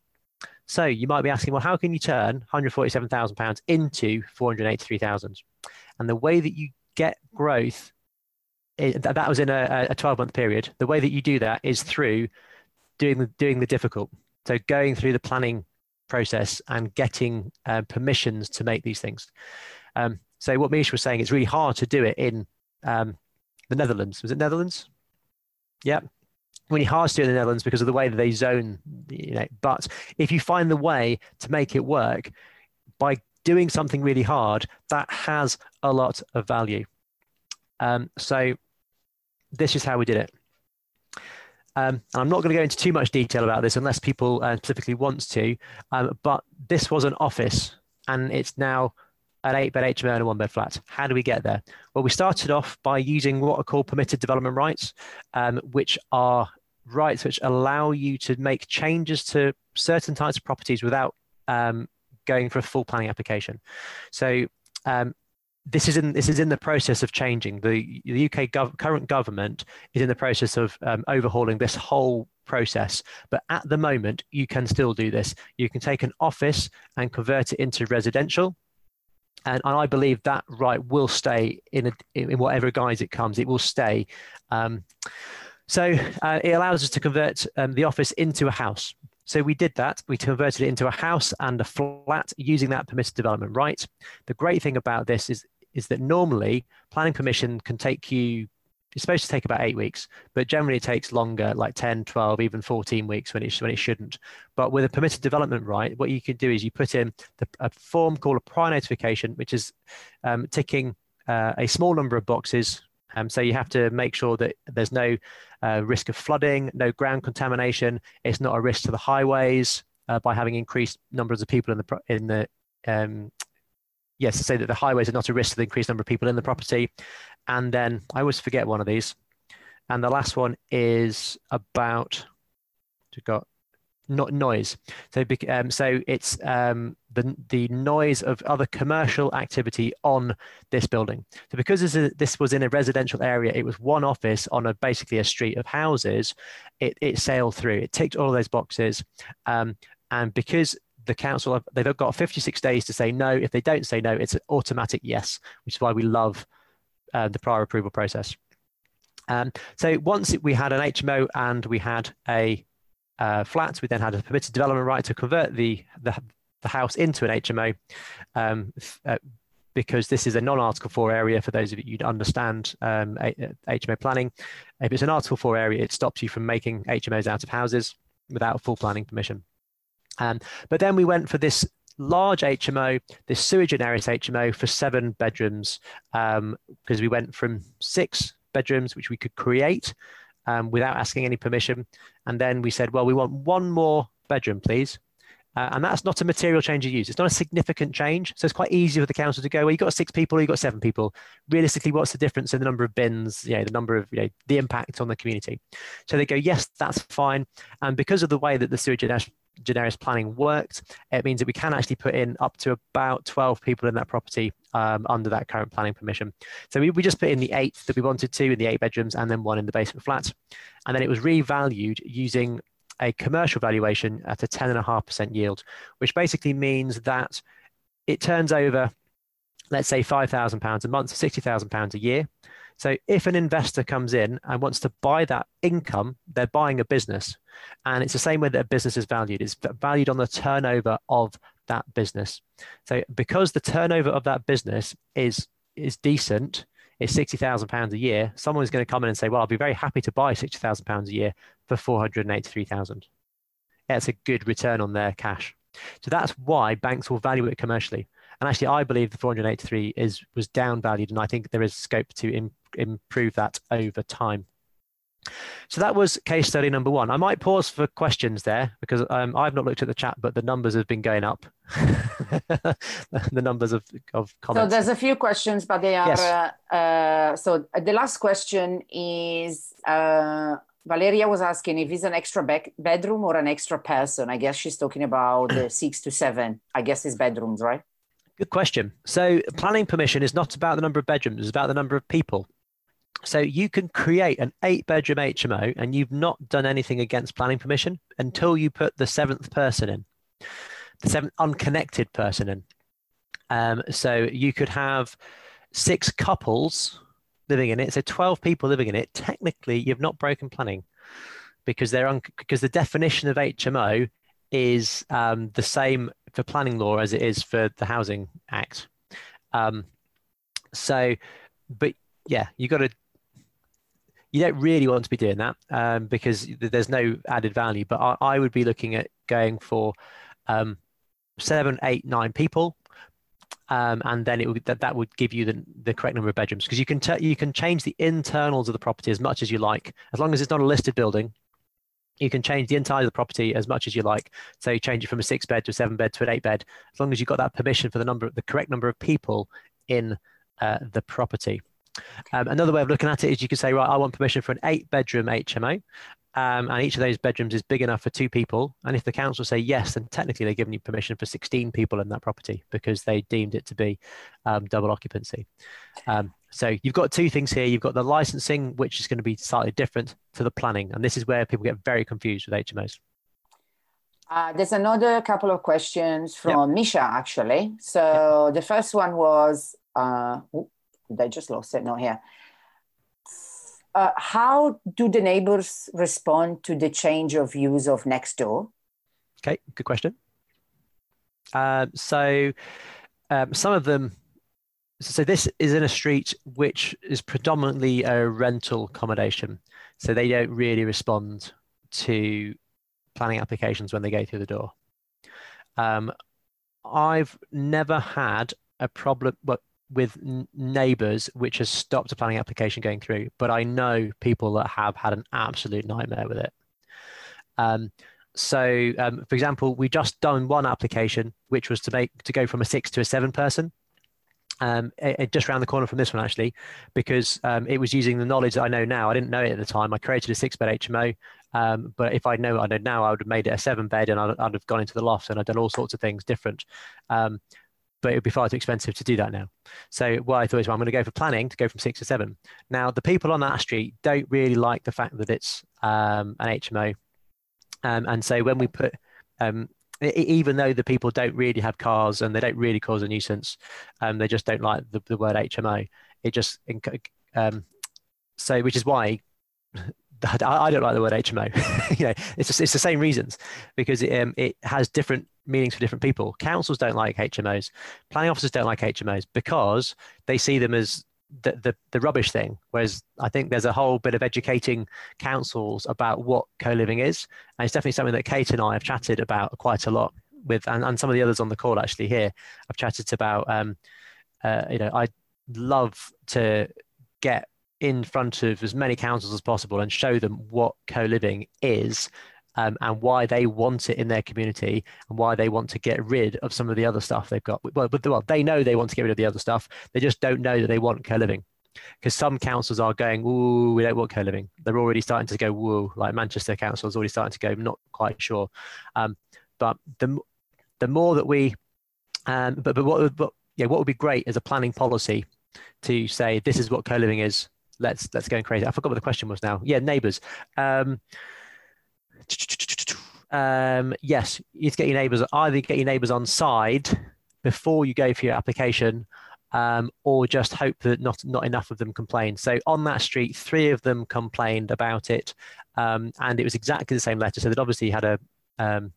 So you might be asking, well, how can you turn £147,000 into 483,000? And the way that you get growth, that was in a 12 month period. The way that you do that is through doing the, doing the difficult. So going through the planning process and getting uh, permissions to make these things. Um, so what Misha was saying, it's really hard to do it in um, the Netherlands. Was it Netherlands? Yeah. Really hard to do in the Netherlands because of the way that they zone, you know. But if you find the way to make it work by doing something really hard, that has a lot of value. Um, so this is how we did it. Um, and I'm not going to go into too much detail about this unless people uh, specifically wants to. Um, but this was an office, and it's now an eight bed HMO and a one bed flat. How do we get there? Well, we started off by using what are called permitted development rights, um, which are rights which allow you to make changes to certain types of properties without um, going for a full planning application. So um, this is in this is in the process of changing. The, the UK gov- current government is in the process of um, overhauling this whole process. But at the moment, you can still do this. You can take an office and convert it into residential and, and I believe that right will stay in a, in whatever guise it comes. It will stay. Um, so uh, it allows us to convert um, the office into a house. So we did that. We converted it into a house and a flat using that permitted development right. The great thing about this is is that normally planning permission can take you it's supposed to take about eight weeks, but generally it takes longer, like 10, 12, even 14 weeks when it, when it shouldn't. But with a permitted development right, what you can do is you put in the, a form called a prior notification, which is um, ticking uh, a small number of boxes. Um, so you have to make sure that there's no uh, risk of flooding, no ground contamination. It's not a risk to the highways uh, by having increased numbers of people in the in the um, yes, to say that the highways are not a risk to the increased number of people in the property. And then I always forget one of these. And the last one is about got not noise. So, um, so it's um, the the noise of other commercial activity on this building. So because this, is, this was in a residential area, it was one office on a basically a street of houses. It it sailed through. It ticked all of those boxes, um, and because the council they've got 56 days to say no. If they don't say no, it's an automatic yes, which is why we love uh, the prior approval process. Um, so once we had an HMO and we had a uh, flat, we then had a permitted development right to convert the the, the house into an HMO. Um, uh, because this is a non-Article 4 area for those of you who understand um, HMO uh, planning. If it's an Article 4 area, it stops you from making HMOs out of houses without full planning permission. Um, but then we went for this large HMO, this sui generis HMO for seven bedrooms, because um, we went from six bedrooms, which we could create um, without asking any permission. And then we said, well, we want one more bedroom, please. Uh, and that's not a material change of use. It's not a significant change. So it's quite easy for the council to go, well, you've got six people, you've got seven people. Realistically, what's the difference in the number of bins, you know, the number of, you know, the impact on the community? So they go, yes, that's fine. And because of the way that the sui generis generis planning worked, it means that we can actually put in up to about 12 people in that property um, under that current planning permission. So we, we just put in the eight that we wanted to in the eight bedrooms and then one in the basement flat. And then it was revalued using a commercial valuation at a 10.5% yield, which basically means that it turns over, let's say, £5,000 a month, £60,000 a year. So if an investor comes in and wants to buy that income, they're buying a business. And it's the same way that a business is valued. It's valued on the turnover of that business. So because the turnover of that business is is decent, it's sixty thousand pounds a year. Someone is going to come in and say, "Well, I'll be very happy to buy sixty thousand pounds a year for four hundred eighty-three thousand. That's a good return on their cash. So that's why banks will value it commercially. And actually, I believe the 483 is was downvalued, and I think there is scope to Im- improve that over time. So that was case study number one. I might pause for questions there because um, I've not looked at the chat, but the numbers have been going up. the numbers of, of comments. So there's a few questions, but they are. Yes. Uh, uh, so the last question is uh, Valeria was asking if it's an extra be- bedroom or an extra person. I guess she's talking about the six to seven. I guess it's bedrooms, right? Good question. So planning permission is not about the number of bedrooms; it's about the number of people. So you can create an eight-bedroom HMO, and you've not done anything against planning permission until you put the seventh person in, the seventh unconnected person in. Um, so you could have six couples living in it. So 12 people living in it. Technically, you've not broken planning because they're un- because the definition of HMO is um, the same for planning law as it is for the Housing Act. Um, so, but yeah, you've got to. You don't really want to be doing that um, because there's no added value. But I, I would be looking at going for um, seven, eight, nine people um, and then it would that, that would give you the, the correct number of bedrooms. Because you can t- you can change the internals of the property as much as you like. As long as it's not a listed building you can change the entire of the property as much as you like. So you change it from a six bed to a seven bed to an eight bed. As long as you've got that permission for the number the correct number of people in uh, the property um, another way of looking at it is you could say, right, I want permission for an eight bedroom HMO um, and each of those bedrooms is big enough for two people. And if the council say yes, then technically they're giving you permission for 16 people in that property because they deemed it to be um, double occupancy. Um, so you've got two things here. You've got the licensing, which is going to be slightly different to the planning. And this is where people get very confused with HMOs. Uh, there's another couple of questions from yep. Misha, actually. So yep. the first one was, uh, I just lost it, not here uh, how do the neighbors respond to the change of use of next door? Okay, good question. Uh, so um, some of them, so this is in a street which is predominantly a rental accommodation. So they don't really respond to planning applications when they go through the door. Um, I've never had a problem. Well, with neighbors which has stopped a planning application going through but i know people that have had an absolute nightmare with it. Um, so um, for example we just done one application which was to make to go from a six to a seven person. Um, it, it just around the corner from this one actually because um, it was using the knowledge that i know now. I didn't know it at the time. I created a six bed hmo um, but if i know what i know now i would have made it a seven bed and I'd, I'd, have gone into the loft and i'd done all sorts of things different. Um, but it would be far too expensive to do that now. So what I thought is, well, I'm going to go for planning to go from six to seven. Now, the people on that street don't really like the fact that it's um, an HMO. Um, and so when we put, um, even though the people don't really have cars and they don't really cause a nuisance, um, they just don't like the, the word HMO. It just, um, so which is why I don't like the word HMO. you know, it's just, it's the same reasons because it, um, it has different meanings for different people. Councils don't like HMOs. Planning officers don't like HMOs because they see them as the, the, the rubbish thing. Whereas I think there's a whole bit of educating councils about what co-living is, and it's definitely something that Cate and I have chatted about quite a lot with, and, and some of the others on the call actually here. I've chatted about, um, uh, you know, I love to get in front of as many councils as possible and show them what co-living is um, and why they want it in their community and why they want to get rid of some of the other stuff they've got. Well, but, well, they know they want to get rid of the other stuff. They just don't know that they want co-living because some councils are going, "Ooh, we don't want co-living." They're already starting to go, "Whoa!" Like Manchester Council is already starting to go, "Not quite sure." Um, but the the more that we, um, but but what but yeah, what would be great as a planning policy to say this is what co-living is let's let's go crazy. I forgot what the question was now. Yeah, neighbours. Um, um, yes, you get your neighbours either get your neighbours on side before you go for your application, um, or just hope that not not enough of them complain. So on that street, three of them complained about it, um, and it was exactly the same letter. So they'd obviously had a um,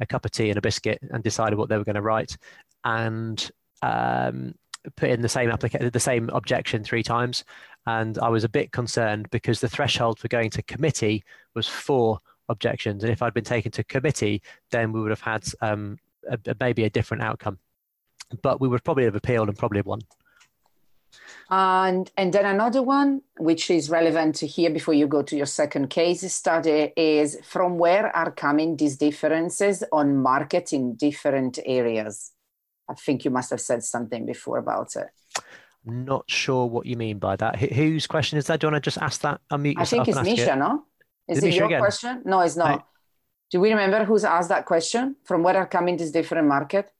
a cup of tea and a biscuit and decided what they were going to write and um, put in the same application, the same objection three times. And I was a bit concerned because the threshold for going to committee was four objections. And if I'd been taken to committee, then we would have had um, a, a, maybe a different outcome. But we would probably have appealed and probably won. And, and then another one, which is relevant to here before you go to your second case study, is from where are coming these differences on market in different areas? I think you must have said something before about it. Not sure what you mean by that. H- whose question is that? Do you want to just ask that? Unmute I think it's Misha, it? no? Is, is it, it your again? question? No, it's not. Do we remember who's asked that question? From where are coming this different market?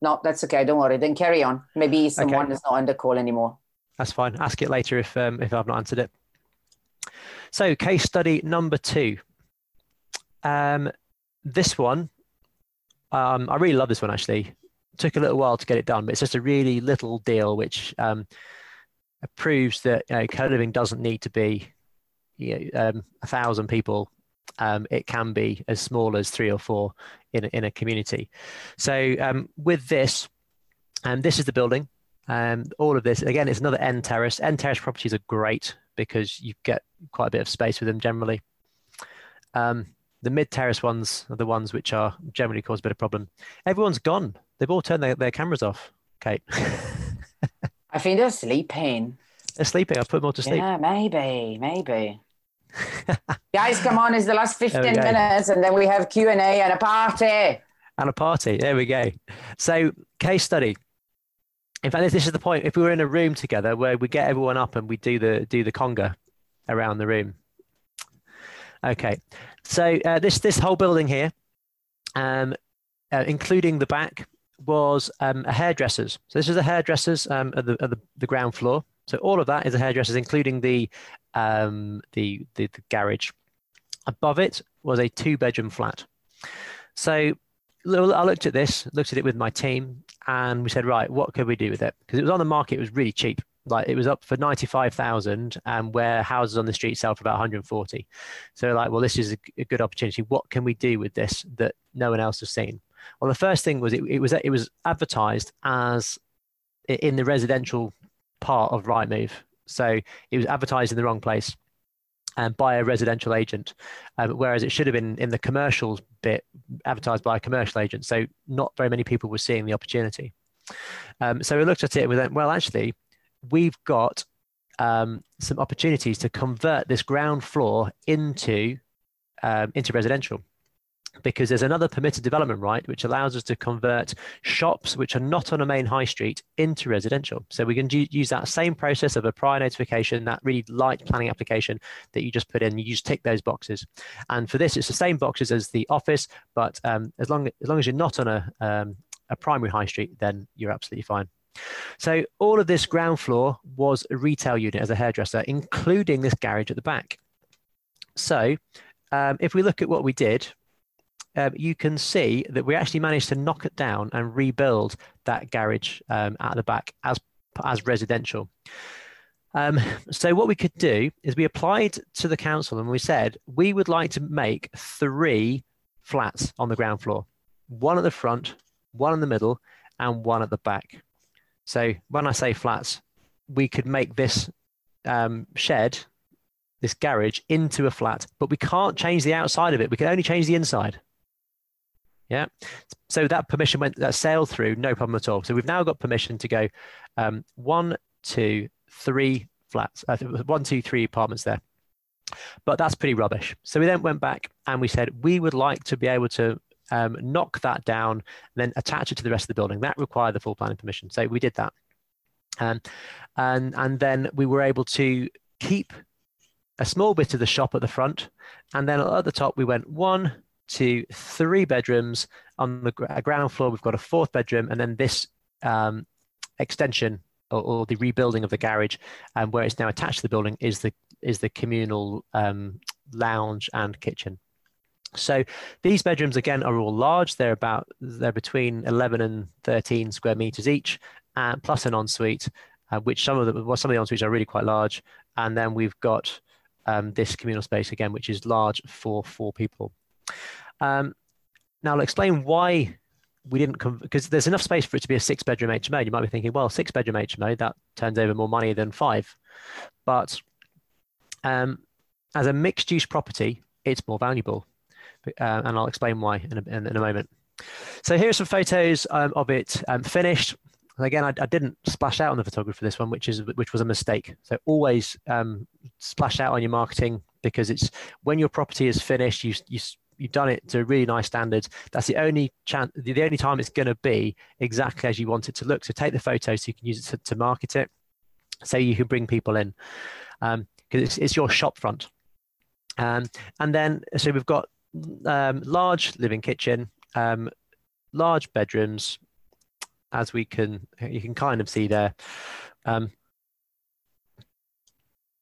No, that's okay. Don't worry. Then carry on. Maybe someone okay. is not on the call anymore. That's fine. Ask it later if um, if I've not answered it. So, case study number two. Um, this one, um, I really love this one actually. Took a little while to get it done, but it's just a really little deal which um, proves that you know, co-living doesn't need to be you know, um, a thousand people. Um, it can be as small as three or four in a, in a community. So um, with this, and this is the building. Um, all of this, again, it's another end terrace. End terrace properties are great because you get quite a bit of space with them generally. Um, the mid terrace ones are the ones which are generally cause a bit of problem. Everyone's gone. They've all turned their, their cameras off. Cate. I think they're sleeping. They're sleeping. I've put them all to sleep. Yeah, maybe, maybe. Guys, come on! It's the last fifteen minutes, and then we have Q and A and a party. And a party. There we go. So, case study in fact, this is the point. If we were in a room together where we get everyone up and we do the do the conga around the room. Okay, so uh, this this whole building here, um, uh, including the back, was um, a hairdresser's. So this is a hairdresser's um, at, the, at the, the ground floor. So all of that is a hairdresser's, including the, um, the, the the garage. Above it was a two bedroom flat. So I looked at this, looked at it with my team, and we said, right, what could we do with it? Because it was on the market, it was really cheap. Like it was up for ninety five thousand, and where houses on the street sell for about one hundred and forty. So like, well, this is a, a, good opportunity. What can we do with this that no one else has seen? Well, the first thing was it, it was it was advertised as in the residential part of Rightmove. So it was advertised in the wrong place and by a residential agent, um, whereas it should have been in the commercials bit advertised by a commercial agent. So not very many people were seeing the opportunity. Um, so we looked at it and we went, well, actually, we've got um, some opportunities to convert this ground floor into um, into residential because there's another permitted development right which allows us to convert shops which are not on a main high street into residential. So we can use that same process of a prior notification, that really light planning application that you just put in. You just tick those boxes, and for this, it's the same boxes as the office, but um, as long as long as you're not on a um, a primary high street, then you're absolutely fine. So all of this ground floor was a retail unit as a hairdresser, including this garage at the back. So um, if we look at what we did, um, you can see that we actually managed to knock it down and rebuild that garage um, at the back as, as residential. Um, so what we could do is we applied to the council and we said we would like to make three flats on the ground floor, one at the front, one in the middle, and one at the back. So when I say flats, we could make this um, shed, this garage, into a flat, but we can't change the outside of it. We can only change the inside. Yeah. So that permission went that sailed through, no problem at all. So we've now got permission to go um, one, two, three flats, uh, one, two, three apartments there. But that's pretty rubbish. So we then went back and we said we would like to be able to um, knock that down then attach it to the rest of the building. That required the full planning permission. So we did that. Um, and, and then we were able to keep a small bit of the shop at the front. And then at the top, we went one, to three bedrooms. On the ground floor, we've got a fourth bedroom, and then this um, extension or, or, the rebuilding of the garage, um, where it's now attached to the building, is the is the communal um, lounge and kitchen. So these bedrooms again are all large. They're about they're between 11 and 13 square meters each, uh, plus an ensuite, uh, which some of the well, some of the ensuites are really quite large. And then we've got um, this communal space again, which is large for four people. Um, now I'll explain why we didn't because there's enough space for it to be a six bedroom HMO. You might be thinking, well, six bedroom HMO that turns over more money than five, but um, as a mixed use property, it's more valuable, uh, and I'll explain why in a, in, in a moment. So here are some photos um, of it um, finished. And again, I, I, didn't splash out on the photography for this one, which is which was a mistake. So always um, splash out on your marketing because it's when your property is finished, you you you've done it to a really nice standard. That's the only chance, the only time it's going to be exactly as you want it to look. So take the photo so you can use it to, to market it, so you can bring people in, because um, it's, it's your shop front. Um, and then so we've got um, large living kitchen, um, large bedrooms, as we can you can kind of see there, um,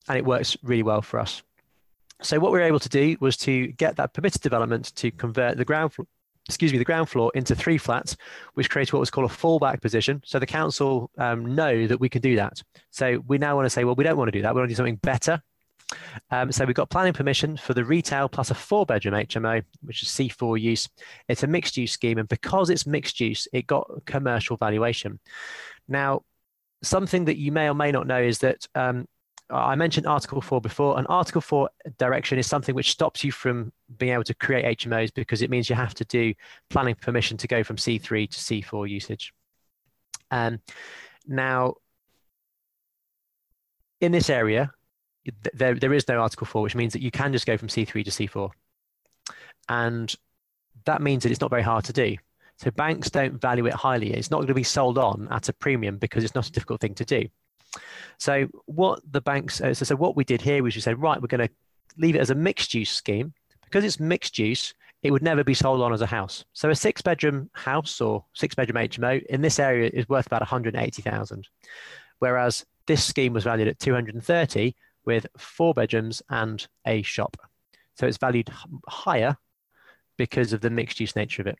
and it works really well for us. So what we were able to do was to get that permitted development to convert the ground floor, excuse me, the ground floor into three flats, which creates what was called a fallback position. So the council um, know that we can do that. So we now want to say, well, we don't want to do that. We want to do something better. Um, so we've got planning permission for the retail plus a four bedroom HMO, which is C4 use. It's a mixed use scheme. And because it's mixed use, it got commercial valuation. Now, something that you may or may not know is that um, I mentioned Article 4 before, and Article 4 direction is something which stops you from being able to create HMOs because it means you have to do planning permission to go from C3 to C4 usage. Um, now, in this area, there, there is no Article 4, which means that you can just go from C3 to C4. And that means that it's not very hard to do. So banks don't value it highly. It's not going to be sold on at a premium because it's not a difficult thing to do. So what the banks, uh, so, so what we did here was we said, right, we're going to leave it as a mixed use scheme. Because it's mixed use, it would never be sold on as a house. So a six bedroom house or six bedroom HMO in this area is worth about 180,000. Whereas this scheme was valued at 230 with four bedrooms and a shop. So it's valued higher because of the mixed use nature of it.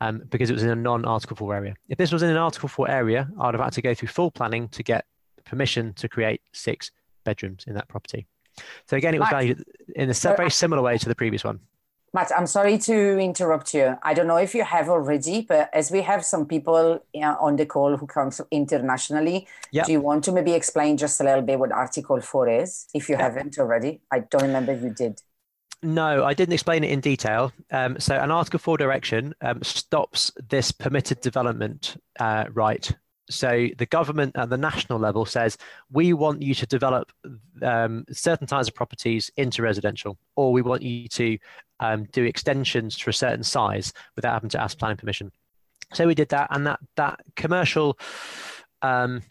Um, because it was in a non-Article 4 area. If this was in an Article 4 area, I'd have had to go through full planning to get permission to create six bedrooms in that property. So again, it was valued in a very similar way to the previous one. Matt, I'm sorry to interrupt you. I don't know if you have already, but as we have some people on the call who comes internationally, yep. do you want to maybe explain just a little bit what Article 4 is, if you yep. haven't already? I don't remember if you did. No, I didn't explain it in detail. Um, so, an Article 4 direction um, stops this permitted development uh, right so the government at the national level says we want you to develop um, certain types of properties into residential, or we want you to um, do extensions to a certain size without having to ask planning permission. So we did that, and that that commercial. Um,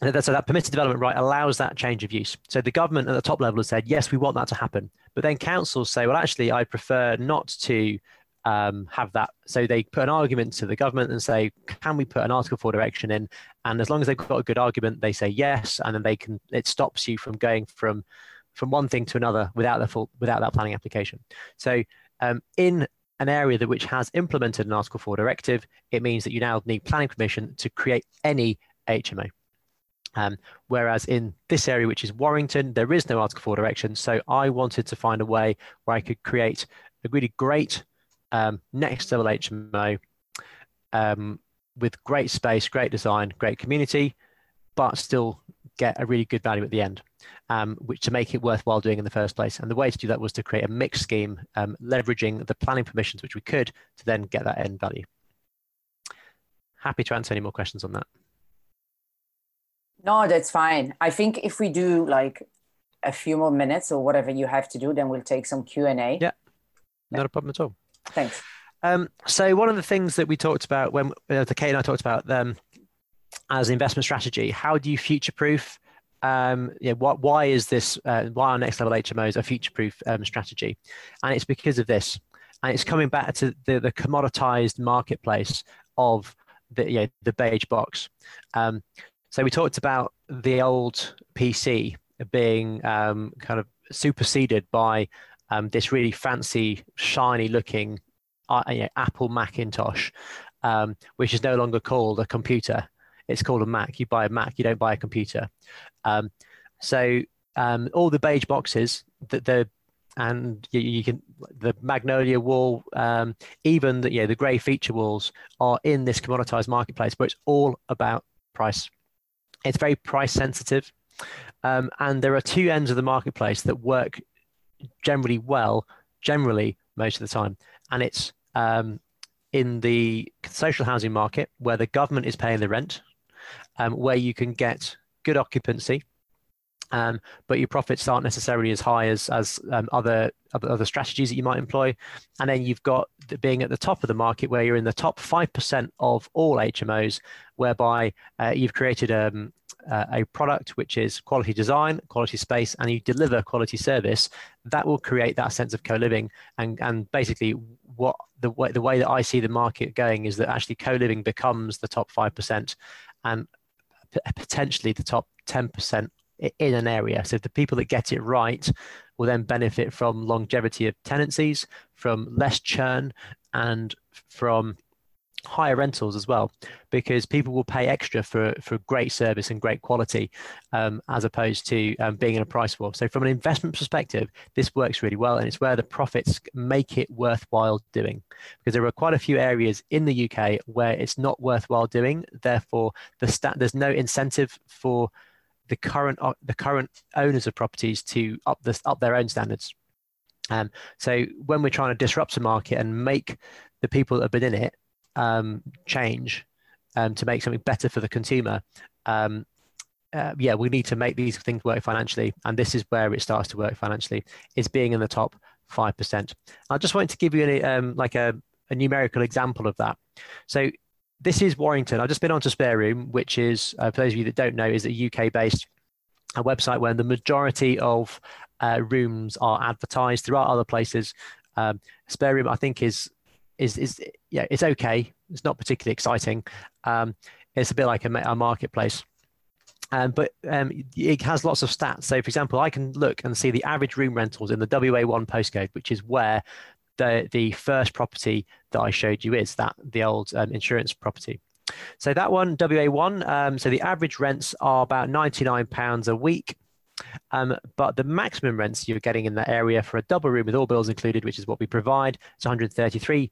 so that permitted development right allows that change of use. So the government at the top level has said, yes, we want that to happen. But then councils say, well, actually, I prefer not to um, have that. So they put an argument to the government and say, can we put an Article 4 direction in? And as long as they've got a good argument, they say yes, and then they can. It stops you from going from from one thing to another without the full without that planning application. So um, in an area that which has implemented an Article 4 directive, it means that you now need planning permission to create any HMO. Um, whereas in this area, which is Warrington, there is no Article 4 direction. So I wanted to find a way where I could create a really great um, next level HMO um, with great space, great design, great community, but still get a really good value at the end, um, which to make it worthwhile doing in the first place. And the way to do that was to create a mixed scheme, um, leveraging the planning permissions which we could to then get that end value. Happy to answer any more questions on that. No, that's fine. I think if we do like a few more minutes or whatever you have to do, then we'll take some Q and A. Yeah, not a problem at all. Thanks. Um, so one of the things that we talked about when uh, the Cate and I talked about them as investment strategy, how do you future proof? Um, yeah, what, why is this? Uh, why are next level HMOs a future proof um, strategy? And it's because of this, and it's coming back to the, the commoditized marketplace of the yeah, the beige box. Um, so we talked about the old PC being um, kind of superseded by um, this really fancy, shiny looking uh, you know, Apple Macintosh, um, which is no longer called a computer. It's called a Mac. You buy a Mac, you don't buy a computer. Um, so um, all the beige boxes, the, the and you, you, can the magnolia wall, um, even the the grey feature walls are in this commoditized marketplace, but it's all about price. It's very price sensitive, um, and there are two ends of the marketplace that work generally well, generally most of the time, and it's um, in the social housing market where the government is paying the rent, um, where you can get good occupancy um, but your profits aren't necessarily as high as as um, other other strategies that you might employ. And then you've got the, being at the top of the market, where you're in the top five percent of all HMOs, whereby uh, you've created um, uh, a product which is quality design, quality space, and you deliver quality service. That will create that sense of co-living, and and basically what the way the way that I see the market going is that actually co-living becomes the top five percent, and potentially the top 10% in an area. So the people that get it right will then benefit from longevity of tenancies, from less churn, and from higher rentals as well, because people will pay extra for for great service and great quality, um, as opposed to um, being in a price war. So from an investment perspective, this works really well, and it's where the profits make it worthwhile doing. Because there are quite a few areas in the UK where it's not worthwhile doing. Therefore, the stat there's no incentive for the current uh, the current owners of properties to up the up their own standards. Um, so when we're trying to disrupt the market and make the people that have been in it um, change um, to make something better for the consumer, um, uh, yeah, we need to make these things work financially, and this is where it starts to work financially. Is being in the top five percent. I just wanted to give you um, like a, a numerical example of that. So this is Warrington. I've just been onto Spare Room, which is, uh, for those of you that don't know, is a UK based a website where the majority of uh, rooms are advertised. There are other places. Um, Spare Room, I think, is is is yeah, it's okay. It's not particularly exciting. Um, it's a bit like a, a marketplace. Um, but um, it has lots of stats. So, for example, I can look and see the average room rentals in the WA1 postcode, which is where the the first property that I showed you is that the old um, insurance property. So that one, WA1, um, so the average rents are about £99 a week. Um, but the maximum rents you're getting in that area for a double room with all bills included, which is what we provide, is £133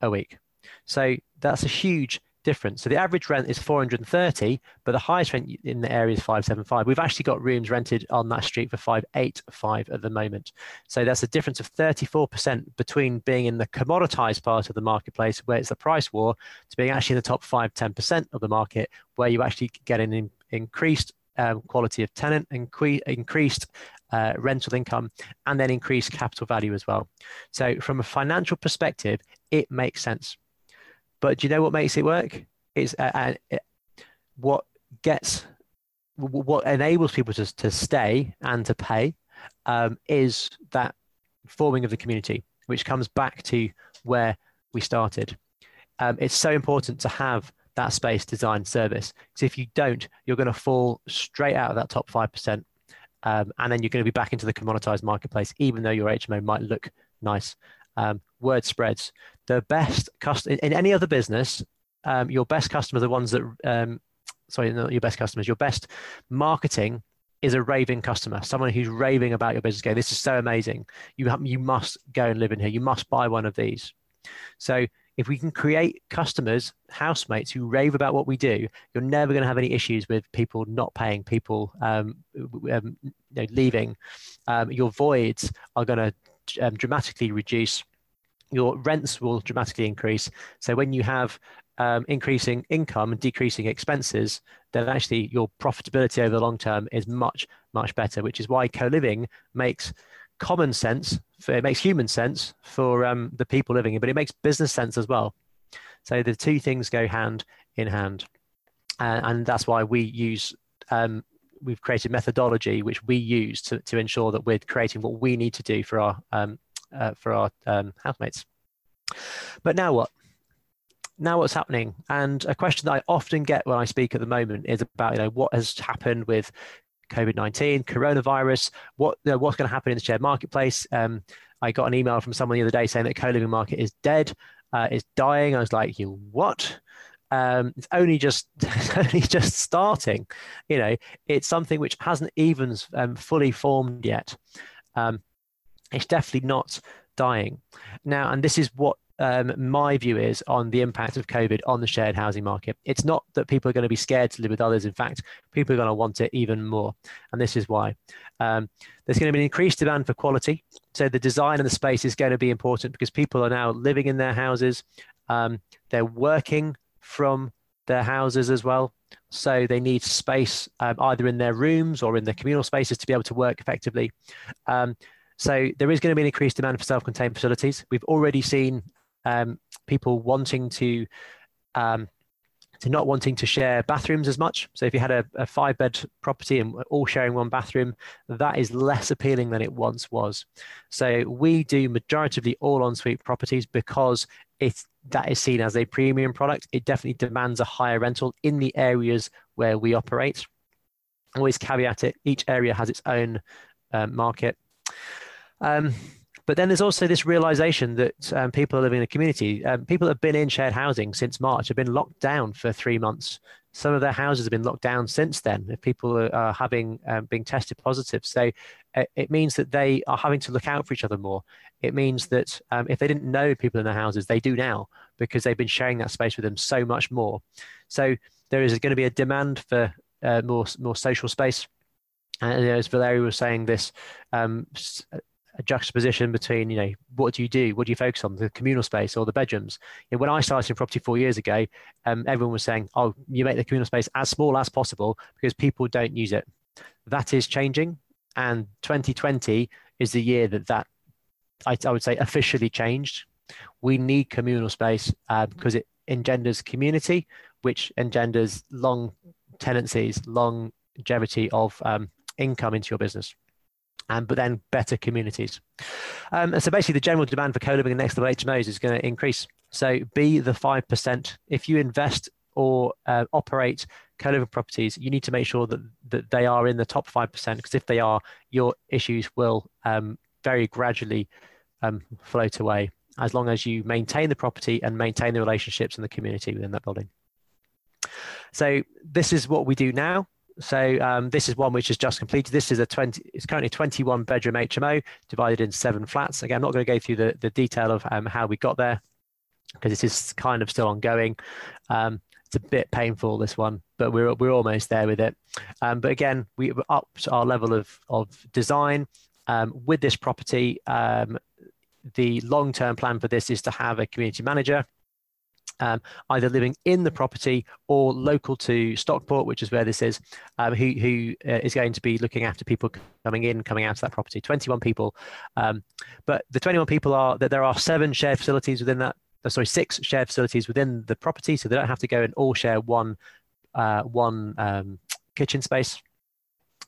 a week. So that's a huge difference. So the average rent is 430, but the highest rent in the area is 575. We've actually got rooms rented on that street for 585 at the moment. So that's a difference of 34% between being in the commoditized part of the marketplace where it's the price war to being actually in the top 5 10% of the market where you actually get an in, increased um, quality of tenant, incre- increased uh, rental income, and then increase capital value as well. So, from a financial perspective, it makes sense. But do you know what makes it work? It's uh, uh, what gets what enables people to, to stay and to pay um, is that forming of the community, which comes back to where we started. Um, it's so important to have that space design service because if you don't, you're going to fall straight out of that top five percent, um, and then you're going to be back into the commoditized marketplace, even though your HMO might look nice. Um, word spreads the best customer in any other business, um, your best customers are the ones that, um, sorry, not your best customers, your best marketing is a raving customer, someone who's raving about your business. Going, this is so amazing. You have, you must go and live in here. You must buy one of these. So if we can create customers, housemates who rave about what we do, you're never going to have any issues with people not paying, people um, um, you know, leaving. Um, your voids are going to um, dramatically reduce your rents will dramatically increase. So when you have um, increasing income and decreasing expenses, then actually your profitability over the long term is much, much better, which is why co-living makes common sense, for, it makes human sense for um, the people living it, but it makes business sense as well. So the two things go hand in hand. Uh, and that's why we use, um, we've created methodology which we use to, to ensure that we're creating what we need to do for our um, uh, for our um, housemates. But now what? Now what's happening? And a question that I often get when I speak at the moment is about you know what has happened with COVID nineteen, coronavirus. What you know, what's going to happen in the shared marketplace? Um, I got an email from someone the other day saying that co-living market is dead, uh, is dying. I was like, you what? Um, it's only just it's only just starting. You know, it's something which hasn't even um, fully formed yet. Um, It's definitely not dying. Now, and this is what um, my view is on the impact of COVID on the shared housing market. It's not that people are going to be scared to live with others. In fact, people are going to want it even more. And this is why. Um, there's going to be an increased demand for quality. So the design of the space is going to be important because people are now living in their houses. Um, they're working from their houses as well. So they need space um, either in their rooms or in their communal spaces to be able to work effectively. Um, so there is going to be an increased demand for self-contained facilities. We've already seen um, people wanting to um, to not wanting to share bathrooms as much. So if you had a, a five bed property and all sharing one bathroom, that is less appealing than it once was. So we do majoritively all ensuite properties because it that is seen as a premium product. It definitely demands a higher rental in the areas where we operate. Always caveat it: each area has its own uh, market. Um, but then there's also this realization that um, people are living in a community. Um, people have been in shared housing since March, have been locked down for three months. Some of their houses have been locked down since then. If people are, having um, being tested positive, so uh, it means that they are having to look out for each other more. It means that um, if they didn't know people in their houses, they do now because they've been sharing that space with them so much more. So there is going to be a demand for uh, more more social space. And as Valeria was saying, this um, a juxtaposition between you know what do you do? What do you focus on? The communal space or the bedrooms? You know, when i started in property four years ago um, everyone was saying oh you make the communal space as small as possible because people don't use it. That is changing and 2020 is the year that that i, I would say officially changed. We need communal space uh, because it engenders community which engenders long tenancies long longevity of um, income into your business um, but then better communities. Um, and so basically, the general demand for co-living and next level HMOs is going to increase. So be the five percent. If you invest or uh, operate co-living properties, you need to make sure that that they are in the top five percent. Because if they are, your issues will um, very gradually um, float away as long as you maintain the property and maintain the relationships and the community within that building. So this is what we do now. So um, this is one which is just completed. This is a 20, it's currently a 21 bedroom HMO divided in seven flats. Again, I'm not going to go through the, the detail of um, how we got there because this is kind of still ongoing. Um, it's a bit painful, this one, but we're, we're almost there with it. Um, but again, we upped our level of, of design um, with this property. Um, the long-term plan for this is to have a community manager um, either living in the property or local to Stockport, which is where this is, um, who, who uh, is going to be looking after people coming in, coming out of that property. 21 people. Um, but the 21 people are that there are seven shared facilities within that, uh, sorry, six shared facilities within the property. So they don't have to go and all share one, uh, one um, kitchen space.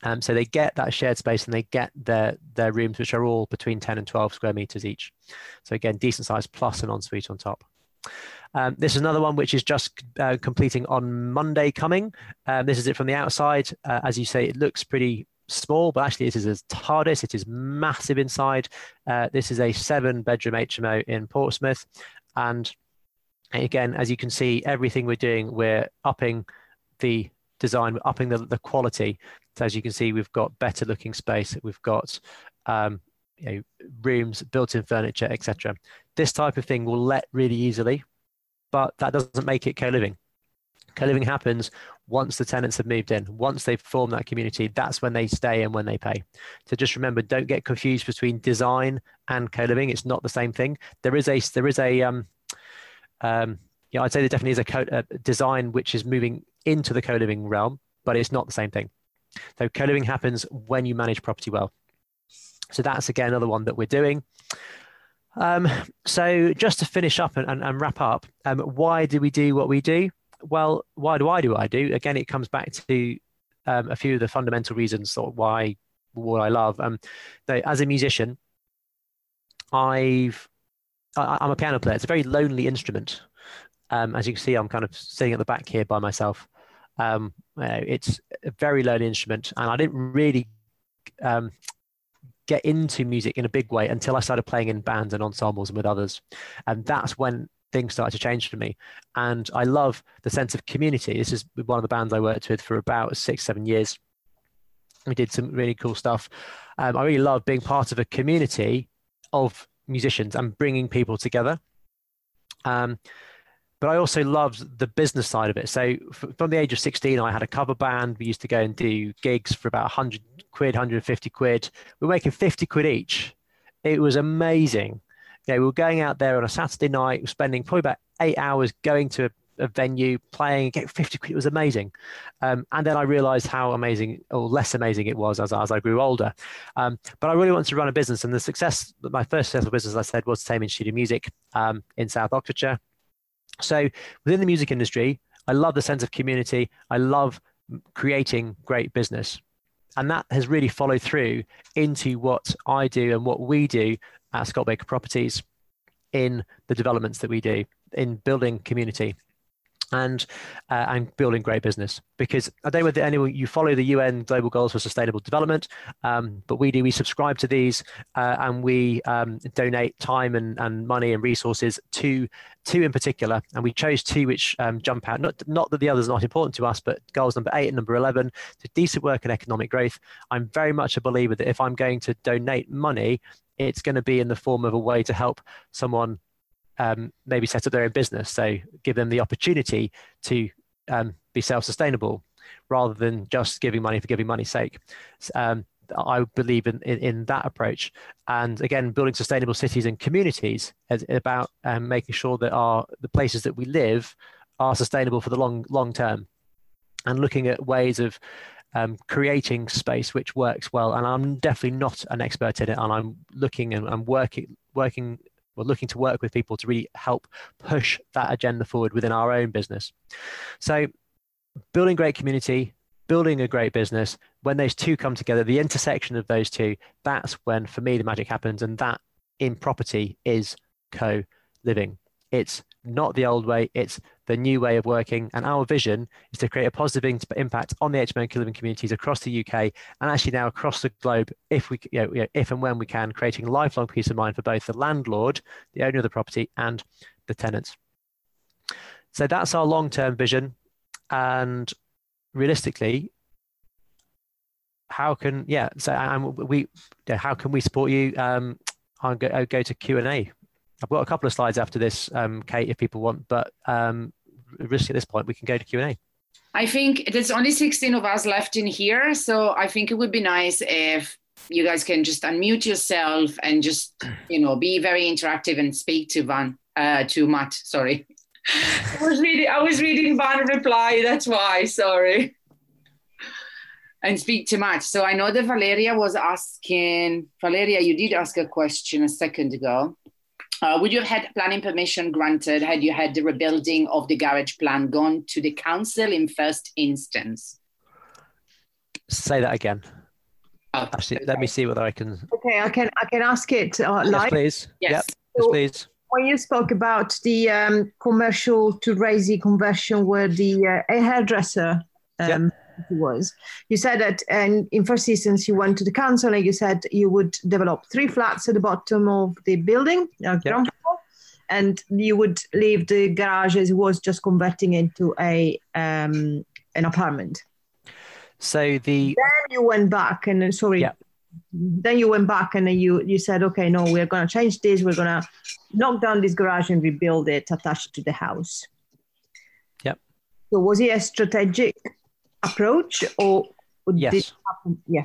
Um, so they get that shared space and they get their, their rooms, which are all between 10 and 12 square meters each. So again, decent size plus an ensuite on top. Um, this is another one which is just uh, completing on Monday coming. Um, this is it from the outside. Uh, as you say, it looks pretty small, but actually it is a TARDIS. It is massive inside. Uh, this is a seven bedroom HMO in Portsmouth. And again, as you can see, everything we're doing, we're upping the design, we're upping the, the quality. So as you can see, we've got better looking space. We've got um, you know, rooms, built-in furniture, etc. This type of thing will let really easily but that doesn't make it co-living. Co-living happens once the tenants have moved in, once they've formed that community, that's when they stay and when they pay. So just remember, don't get confused between design and co-living. It's not the same thing. There is a there is a um, um, yeah, I'd say there definitely is a, co- a design which is moving into the co-living realm, but it's not the same thing. So co-living happens when you manage property well. So that's again another one that we're doing. Um, so just to finish up and, and, and wrap up, um, why do we do what we do? Well, why do I do what I do? Again, it comes back to um, a few of the fundamental reasons of why what I love. Um, as a musician, I've I, am a piano player. It's a very lonely instrument. Um, as you can see, I'm kind of sitting at the back here by myself. Um, it's a very lonely instrument, and I didn't really um, get into music in a big way until I started playing in bands and ensembles and with others. And that's when things started to change for me. And I love the sense of community. This is one of the bands I worked with for about six, seven years. We did some really cool stuff. Um, I really love being part of a community of musicians and bringing people together. Um, but I also loved the business side of it. So from the age of 16, I had a cover band. We used to go and do gigs for about 100 quid, 150 quid. We were making 50 quid each. It was amazing. Know, we were going out there on a Saturday night, spending probably about eight hours going to a, a venue, playing, get 50 quid. It was amazing. Um, and then I realized how amazing or less amazing it was as, as I grew older. Um, but I really wanted to run a business. And the success, my first successful business, I said, was Thame Studio Music um, in South Oxfordshire. So within the music industry, I love the sense of community. I love creating great business. And that has really followed through into what I do and what we do at Scott Baker Properties in the developments that we do in building community and uh, and building great business. Because I don't know whether anyone you follow the UN Global Goals for Sustainable Development, um, but we do. We subscribe to these uh, and we um, donate time and, and money and resources to two in particular, and we chose two which um, jump out. Not not that the others are not important to us, but goals number eight and number eleven to decent work and economic growth. I'm very much a believer that if I'm going to donate money, it's going to be in the form of a way to help someone um, maybe set up their own business. So give them the opportunity to um, be self-sustainable rather than just giving money for giving money's sake. Um, I believe in, in, in, that approach. And again, building sustainable cities and communities is about um, making sure that our the places that we live are sustainable for the long long term, and looking at ways of um, creating space which works well. And I'm definitely not an expert in it, and I'm looking and I'm working working we're looking to work with people to really help push that agenda forward within our own business. So, building great community, building a great business, when those two come together, the intersection of those two, that's when, for me, the magic happens. And that in property is co living. It's not the old way, it's the new way of working. And our vision is to create a positive impact on the HMO co-living communities across the UK and actually now across the globe, if we, you know, if and when we can, creating lifelong peace of mind for both the landlord, the owner of the property, and the tenants. So that's our long-term vision, and realistically, how can yeah? So um, we, how can we support you? Um, I'll go, I'll go to Q and A. I've got a couple of slides after this, um, Cate, if people want, but um, risk at this point, we can go to Q and A. I think there's only 16 of us left in here, so I think it would be nice if you guys can just unmute yourself and just you know be very interactive and speak to Van uh, to Matt. Sorry, I was reading I was reading Van reply. That's why. Sorry. And speak to Matt. So I know that Valeria was asking. Valeria, you did ask a question a second ago. Uh, would you have had planning permission granted had you had the rebuilding of the garage plan gone to the council in first instance? Say that again. Oh, Actually, okay. let me see whether I can. Okay, I can. I can ask it uh, live. Yes, please. Yes, yep. yes please. When you spoke about the um, commercial to resi conversion, where the uh, a hairdresser um, yep was. You said that, and in first instance, you went to the council and you said you would develop three flats at the bottom of the building, uh, ground floor, and you would leave the garage as it was, just converting into a um, an apartment. So the then you went back and uh, sorry. Yeah. Then you went back and you you said, okay, no, we're going to change this. We're going to knock down this garage and rebuild it attached to the house. Yep. So was it a strategic approach or yes. Yeah.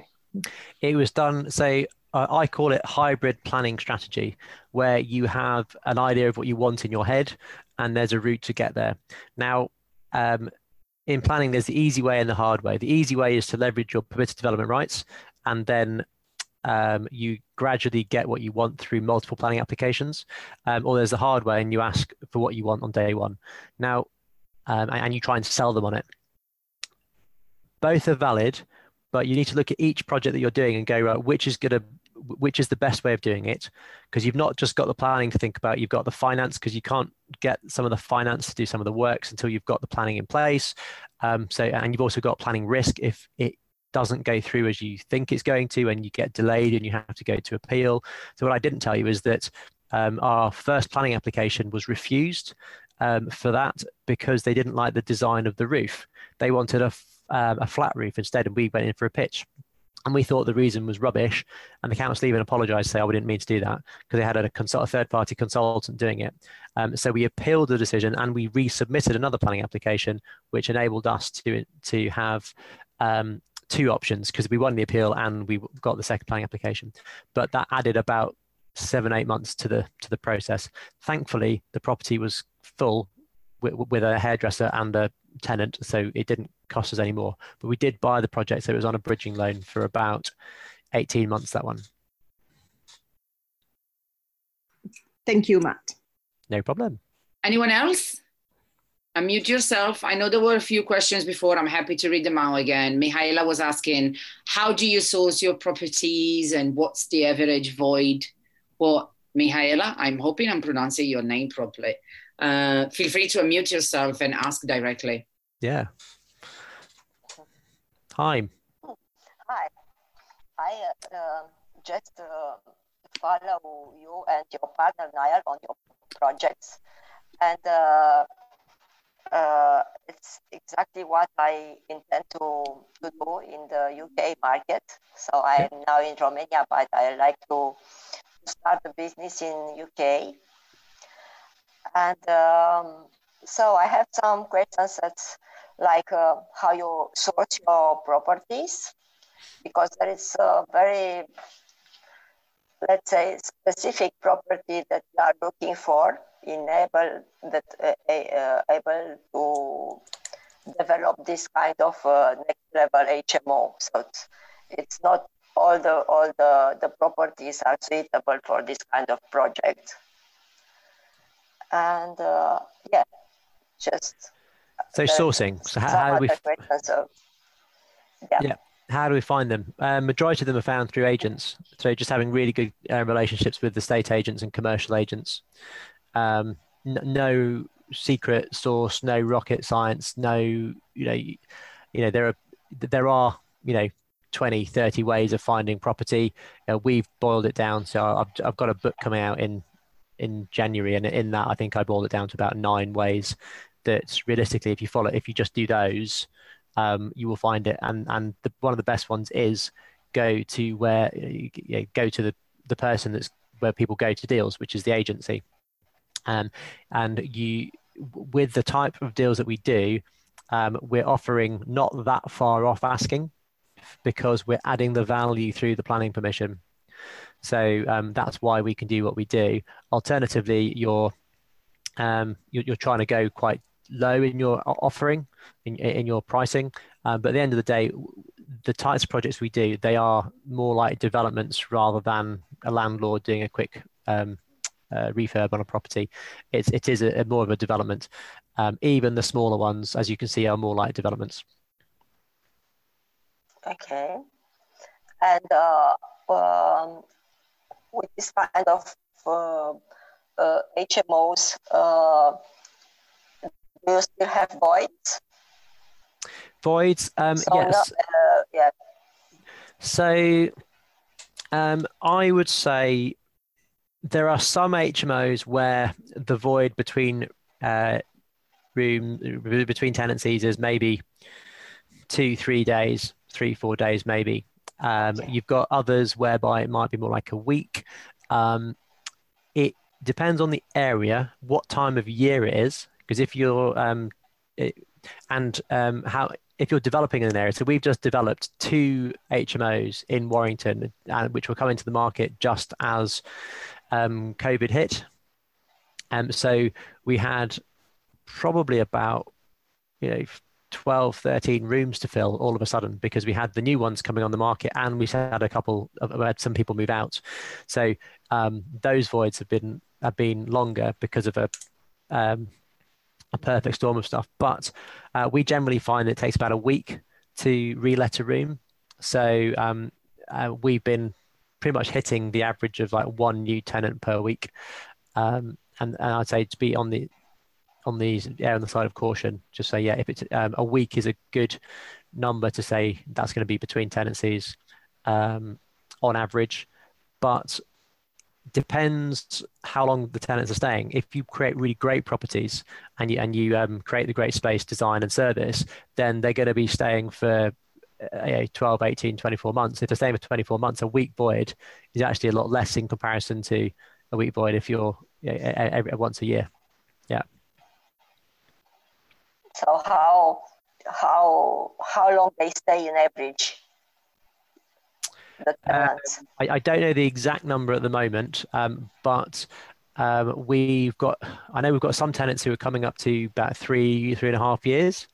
It was done, say, uh, I call it hybrid planning strategy, where you have an idea of what you want in your head and there's a route to get there. Now, um, in planning, there's the easy way and the hard way. The easy way is to leverage your permitted development rights and then um, you gradually get what you want through multiple planning applications. Um, or there's the hard way and you ask for what you want on day one. Now, um, and you try and sell them on it both are valid, but you need to look at each project that you're doing and go, right, which is going to which is the best way of doing it? Because you've not just got the planning to think about you've got the finance because you can't get some of the finance to do some of the works until you've got the planning in place. Um, so and you've also got planning risk if it doesn't go through as you think it's going to and you get delayed and you have to go to appeal. So what i didn't tell you is that um, our first planning application was refused um, for that because they didn't like the design of the roof. They wanted a um, a flat roof instead, and we went in for a pitch. and we thought the reason was rubbish. And the council even apologised, say, "Oh, we didn't mean to do that," because they had a, consult, a third-party consultant doing it. Um, so we appealed the decision and we resubmitted another planning application, which enabled us to to have um, two options because we won the appeal and we got the second planning application. But that added about seven eight months to the to the process. Thankfully, the property was full with, with a hairdresser and a tenant, so it didn't cost us any more. But we did buy the project, so it was on a bridging loan for about 18 months, that one. Thank you, Matt. No problem. Anyone else? Unmute yourself. I know there were a few questions before. I'm happy to read them out again. Mihaela was asking, how do you source your properties and what's the average void? Well, Mihaela, I'm hoping I'm pronouncing your name properly. Uh, feel free to unmute yourself and ask directly. Yeah. Hi. Hi. I uh, just uh, follow you and your partner Niall on your projects, and uh, uh, it's exactly what I intend to, to do in the UK market. So I'm now in Romania, but I like to start a business in UK. And um, so I have some questions that's like uh, how you sort your properties, because there is a very, let's say, specific property that you are looking for, enable that uh, uh, able to develop this kind of uh, next level HMO. So it's, it's not all the all the, the properties are suitable for this kind of project and uh, yeah, just so sourcing. So how, how do we? So, yeah. yeah. How do we find them? Um, majority of them are found through agents. So just having really good uh, relationships with the state agents and commercial agents. Um, n- no secret source, no rocket science, no you know, you, you know there are there are you know 20 30 ways of finding property uh, we've boiled it down so I've, I've got a book coming out in in January, and in that, I think I boiled it down to about nine ways that realistically, if you follow, if you just do those, um, you will find it. And and the, one of the best ones is go to where you, know, go to the the person that's where people go to deals, which is the agency. Um, and you, with the type of deals that we do, um, we're offering not that far off asking because we're adding the value through the planning permission. So um, that's why we can do what we do. Alternatively, you're, um, you're, you're trying to go quite low in your offering, in, in your pricing. Um, but at the end of the day, the types of projects we do, they are more like developments rather than a landlord doing a quick um, uh, refurb on a property. It's it is a, a more of a development. Um, even the smaller ones, as you can see, are more like developments. Okay, and uh, um, with this kind of uh, uh, HMOs, uh, do you still have voids? Voids, um, so yes. Uh, yeah. So um, I would say there are some HMOs where the void between uh, room between tenancies is maybe two, three days, three, four days, maybe. Um. You've got others whereby it might be more like a week. Um, it depends on the area, what time of year it is, because if you're um, it, and um, how if you're developing in an area. So we've just developed two HMOs in Warrington, uh, which were coming to the market just as um, COVID hit. Um, so we had probably about you know 12, 13 rooms to fill all of a sudden because we had the new ones coming on the market and we had a couple, of, had some people move out. So um, those voids have been have been longer because of a um, a perfect storm of stuff. But uh, we generally find it takes about a week to relet a room. So um, uh, we've been pretty much hitting the average of like one new tenant per week. Um, and, and I'd say to be on the on these err on the side of caution. Just say, yeah, if it's um, a week is a good number to say that's going to be between tenancies um, on average, but depends how long the tenants are staying. If you create really great properties and you and you um, create the great space, design, and service, then they're going to be staying for uh, 12, 18, 24 months. If the same for 24 months, a week void is actually a lot less in comparison to a week void if you're you every, once a year. Yeah. So how how how long they stay in average? Uh, tenants. I, I don't know the exact number at the moment, um, but um, we've got, I know we've got some tenants who are coming up to about three, three and a half years.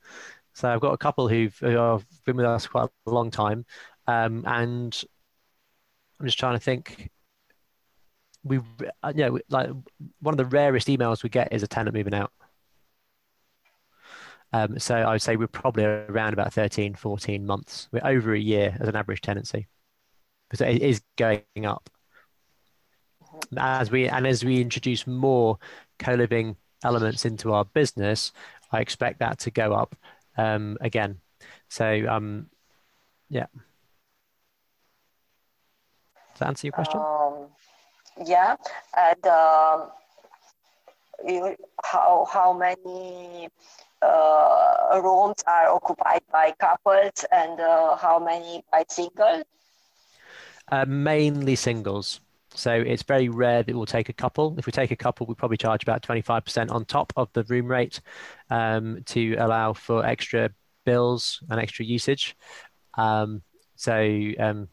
So I've got a couple who've who have been with us quite a long time. Um, and I'm just trying to think. We, uh, you know, like one of the rarest emails we get is a tenant moving out. Um, so I would say we're probably around about 13, 14 months. We're over a year as an average tenancy. Because it is going up. As we and as we introduce more co-living elements into our business i expect that to go up um, again. So um, yeah. Does that answer your question? Um, yeah, and um, you, how how many rooms are occupied by couples and uh, how many by singles? uh, mainly singles. So it's very rare that we'll take a couple. If we take a couple we probably charge about 25% on top of the room rate um, to allow for extra bills and extra usage. Um, so um,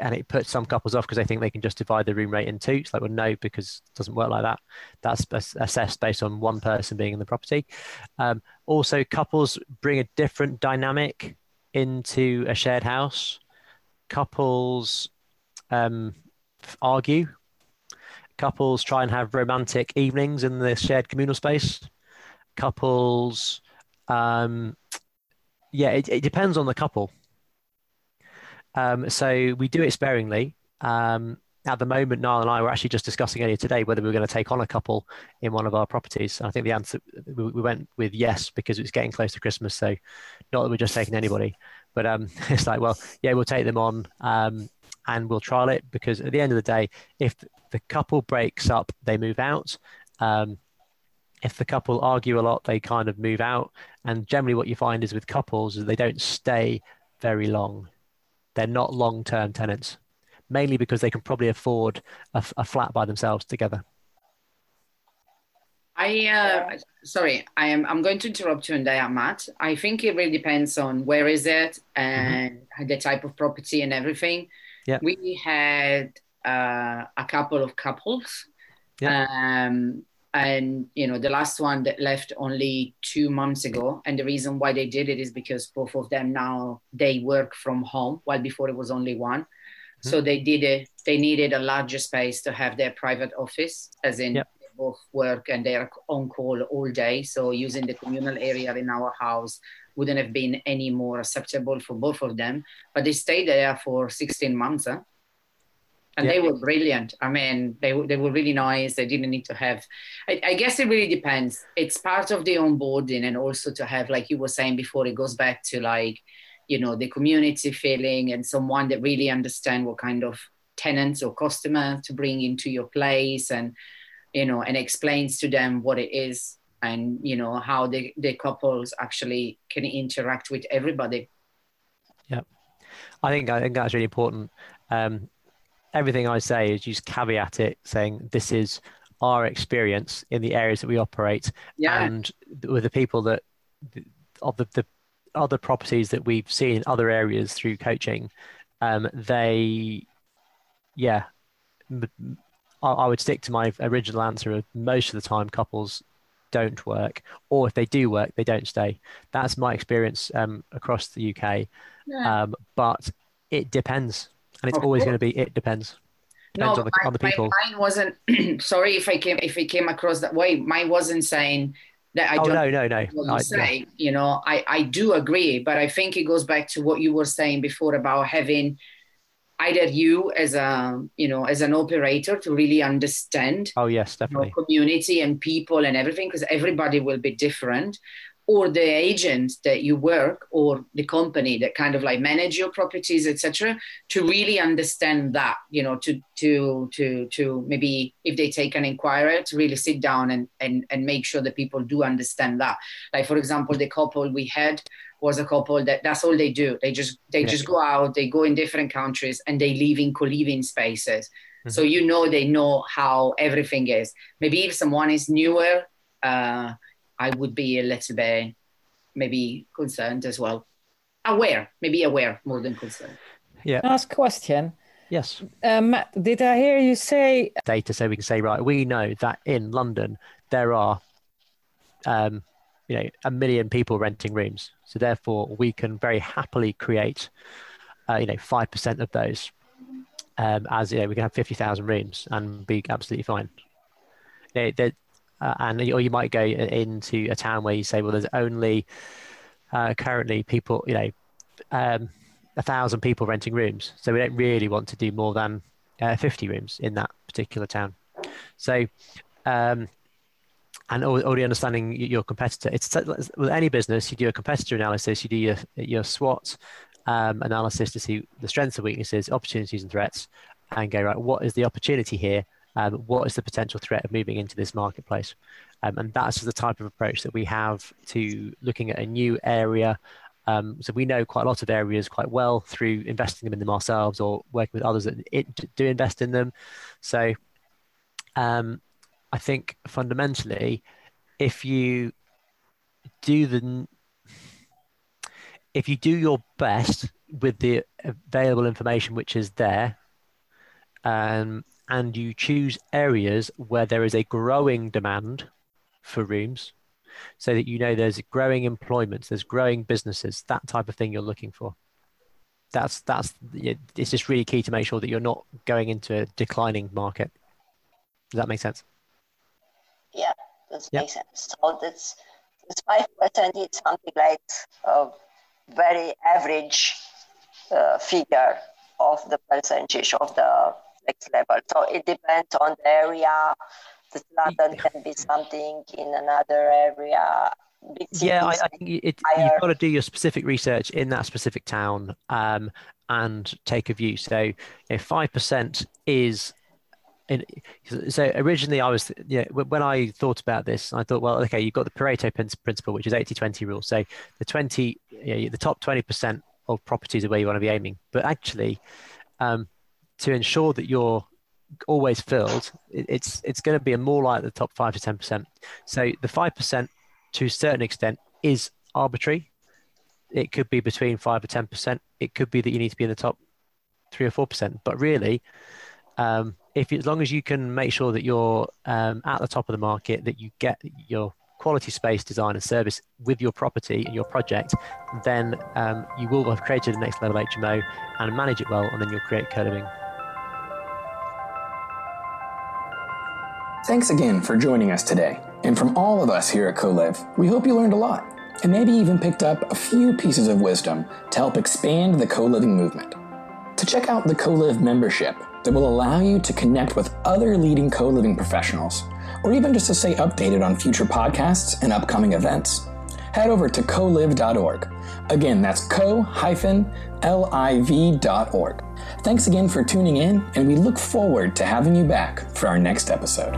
and it puts some couples off because they think they can just divide the room rate in two. It's like, well, no, because it doesn't work like that. That's assessed based on one person being in the property. Um, also, couples bring a different dynamic into a shared house. Couples um, argue. Couples try and have romantic evenings in the shared communal space. Couples, um, yeah, it, it depends on the couple. Um, so we do it sparingly. Um, at the moment, Niall and I were actually just discussing earlier today whether we were going to take on a couple in one of our properties. And I think the answer we, we went with yes because it's getting close to Christmas. So not that we're just taking anybody, but um, it's like, well, yeah, we'll take them on um, and we'll trial it because at the end of the day, if the couple breaks up, they move out. Um, if the couple argue a lot, they kind of move out. And generally, what you find is with couples is they don't stay very long. They're not long-term tenants, mainly because they can probably afford a, a flat by themselves together. I uh, sorry, I am. I'm going to interrupt you on that, Matt. I think it really depends on where is it and the type of property and everything. Yeah. We had uh, a couple of couples, um, and you know the last one that left only two months ago. And the reason why they did it is because both of them now they work from home, while before it was only one. Mm-hmm. So they did it. They needed a larger space to have their private office, as in Yep. they both work and they're on call all day. So using the communal area in our house wouldn't have been any more acceptable for both of them. But they stayed there for 16 months. Huh? And Yeah. they were brilliant. I mean, they, were- they were really nice. They didn't need to have, I, I guess it really depends. It's part of the onboarding and also to have, like you were saying before, it goes back to like, you know, the community feeling and someone that really understand what kind of tenants or customer to bring into your place and, you know, and explains to them what it is and, you know, how the, the couples actually can interact with everybody. Yeah, I think I think that's really important. Um, everything I say is just caveat it, saying this is our experience in the areas that we operate, Yeah. and with the people that of the, the other properties that we've seen in other areas through coaching, um, they, yeah, I would stick to my original answer of most of the time couples don't work, or if they do work, they don't stay. That's my experience um, across the UK. Yeah. Um, but it depends, and it's Of always course. going to be it depends. Depends on the, my- on the people. mine wasn't. sorry if I came if it came across that way. Mine wasn't saying that I oh don't no, no, no. what you I- say. You know, I I do agree, but I think it goes back to what you were saying before about having either you as a you know as an operator to really understand oh yes, definitely. community and people and everything because everybody will be different or the agent that you work or the company that kind of like manage your properties etc to really understand that you know to to to to maybe if they take an inquiry to really sit down and and, and make sure that people do understand that like for example the couple we had was a couple that that's all they do. They just they Yeah. just go out, they go in different countries, and they live in co-living spaces. Mhm. So you know they know how everything is. Maybe if someone is newer, uh, I would be a little bit maybe concerned as well. Aware, maybe aware more than concerned. Yeah. Last question. Yes. Uh, Matt, did I hear you say Data so we can say, right, we know that in London there are, um, you know, a million people renting rooms. So therefore, we can very happily create, uh, you know, five percent of those, um, as you know, we can have fifty thousand rooms and be absolutely fine. You know, that, uh, and or you might go into a town where you say, well, there's only uh, currently people, you know, um, a thousand people renting rooms, so we don't really want to do more than uh, 50 rooms in that particular town. So, um, and al- already understanding your competitor, it's with any business, you do a competitor analysis, you do your your SWOT um, analysis to see the strengths and weaknesses, opportunities and threats, and go right. What is the opportunity here? Um, what is the potential threat of moving into this marketplace? Um, and that's the type of approach that we have to looking at a new area. Um, so we know quite a lot of areas quite well through investing them in them ourselves or working with others that do invest in them. So um, I think fundamentally, if you do the if you do your best with the available information which is there, um, and you choose areas where there is a growing demand for rooms, so that you know there's growing employment, there's growing businesses, that type of thing you're looking for. That's that's it's just really key to make sure that you're not going into a declining market. Does that make sense? Yeah, that Yeah. makes sense. So that's it's five percent It's something like a very average uh, figure of the percentage of the flex level. So it depends on the area. The London can be something in another area. Yeah, I, I think it, you've got to do your specific research in that specific town um, and take a view. So, if five percent is, in, so originally I was, yeah, when when I thought about this, I thought, well, okay, you've got the Pareto principle, which is 80-20 rule. So the twenty, you know, the top twenty percent of properties are where you want to be aiming. But actually, um, to ensure that you're always filled, it's it's going to be more like the top five to ten percent. So the five percent, to a certain extent, is arbitrary. It could be between five or ten percent. It could be that you need to be in the top three or four percent. But really, um, if as long as you can make sure that you're um, at the top of the market, that you get your quality space design and service with your property and your project, then um, you will have created a next level HMO and manage it well, and then you'll create co-living. Thanks again for joining us today. And from all of us here at Co-Liv, we hope you learned a lot and maybe even picked up a few pieces of wisdom to help expand the co-living movement. To check out the Co-Liv membership that will allow you to connect with other leading co-living professionals, or even just to stay updated on future podcasts and upcoming events, head over to co-liv.org. Again, that's co-liv.org. Thanks again for tuning in, and we look forward to having you back for our next episode.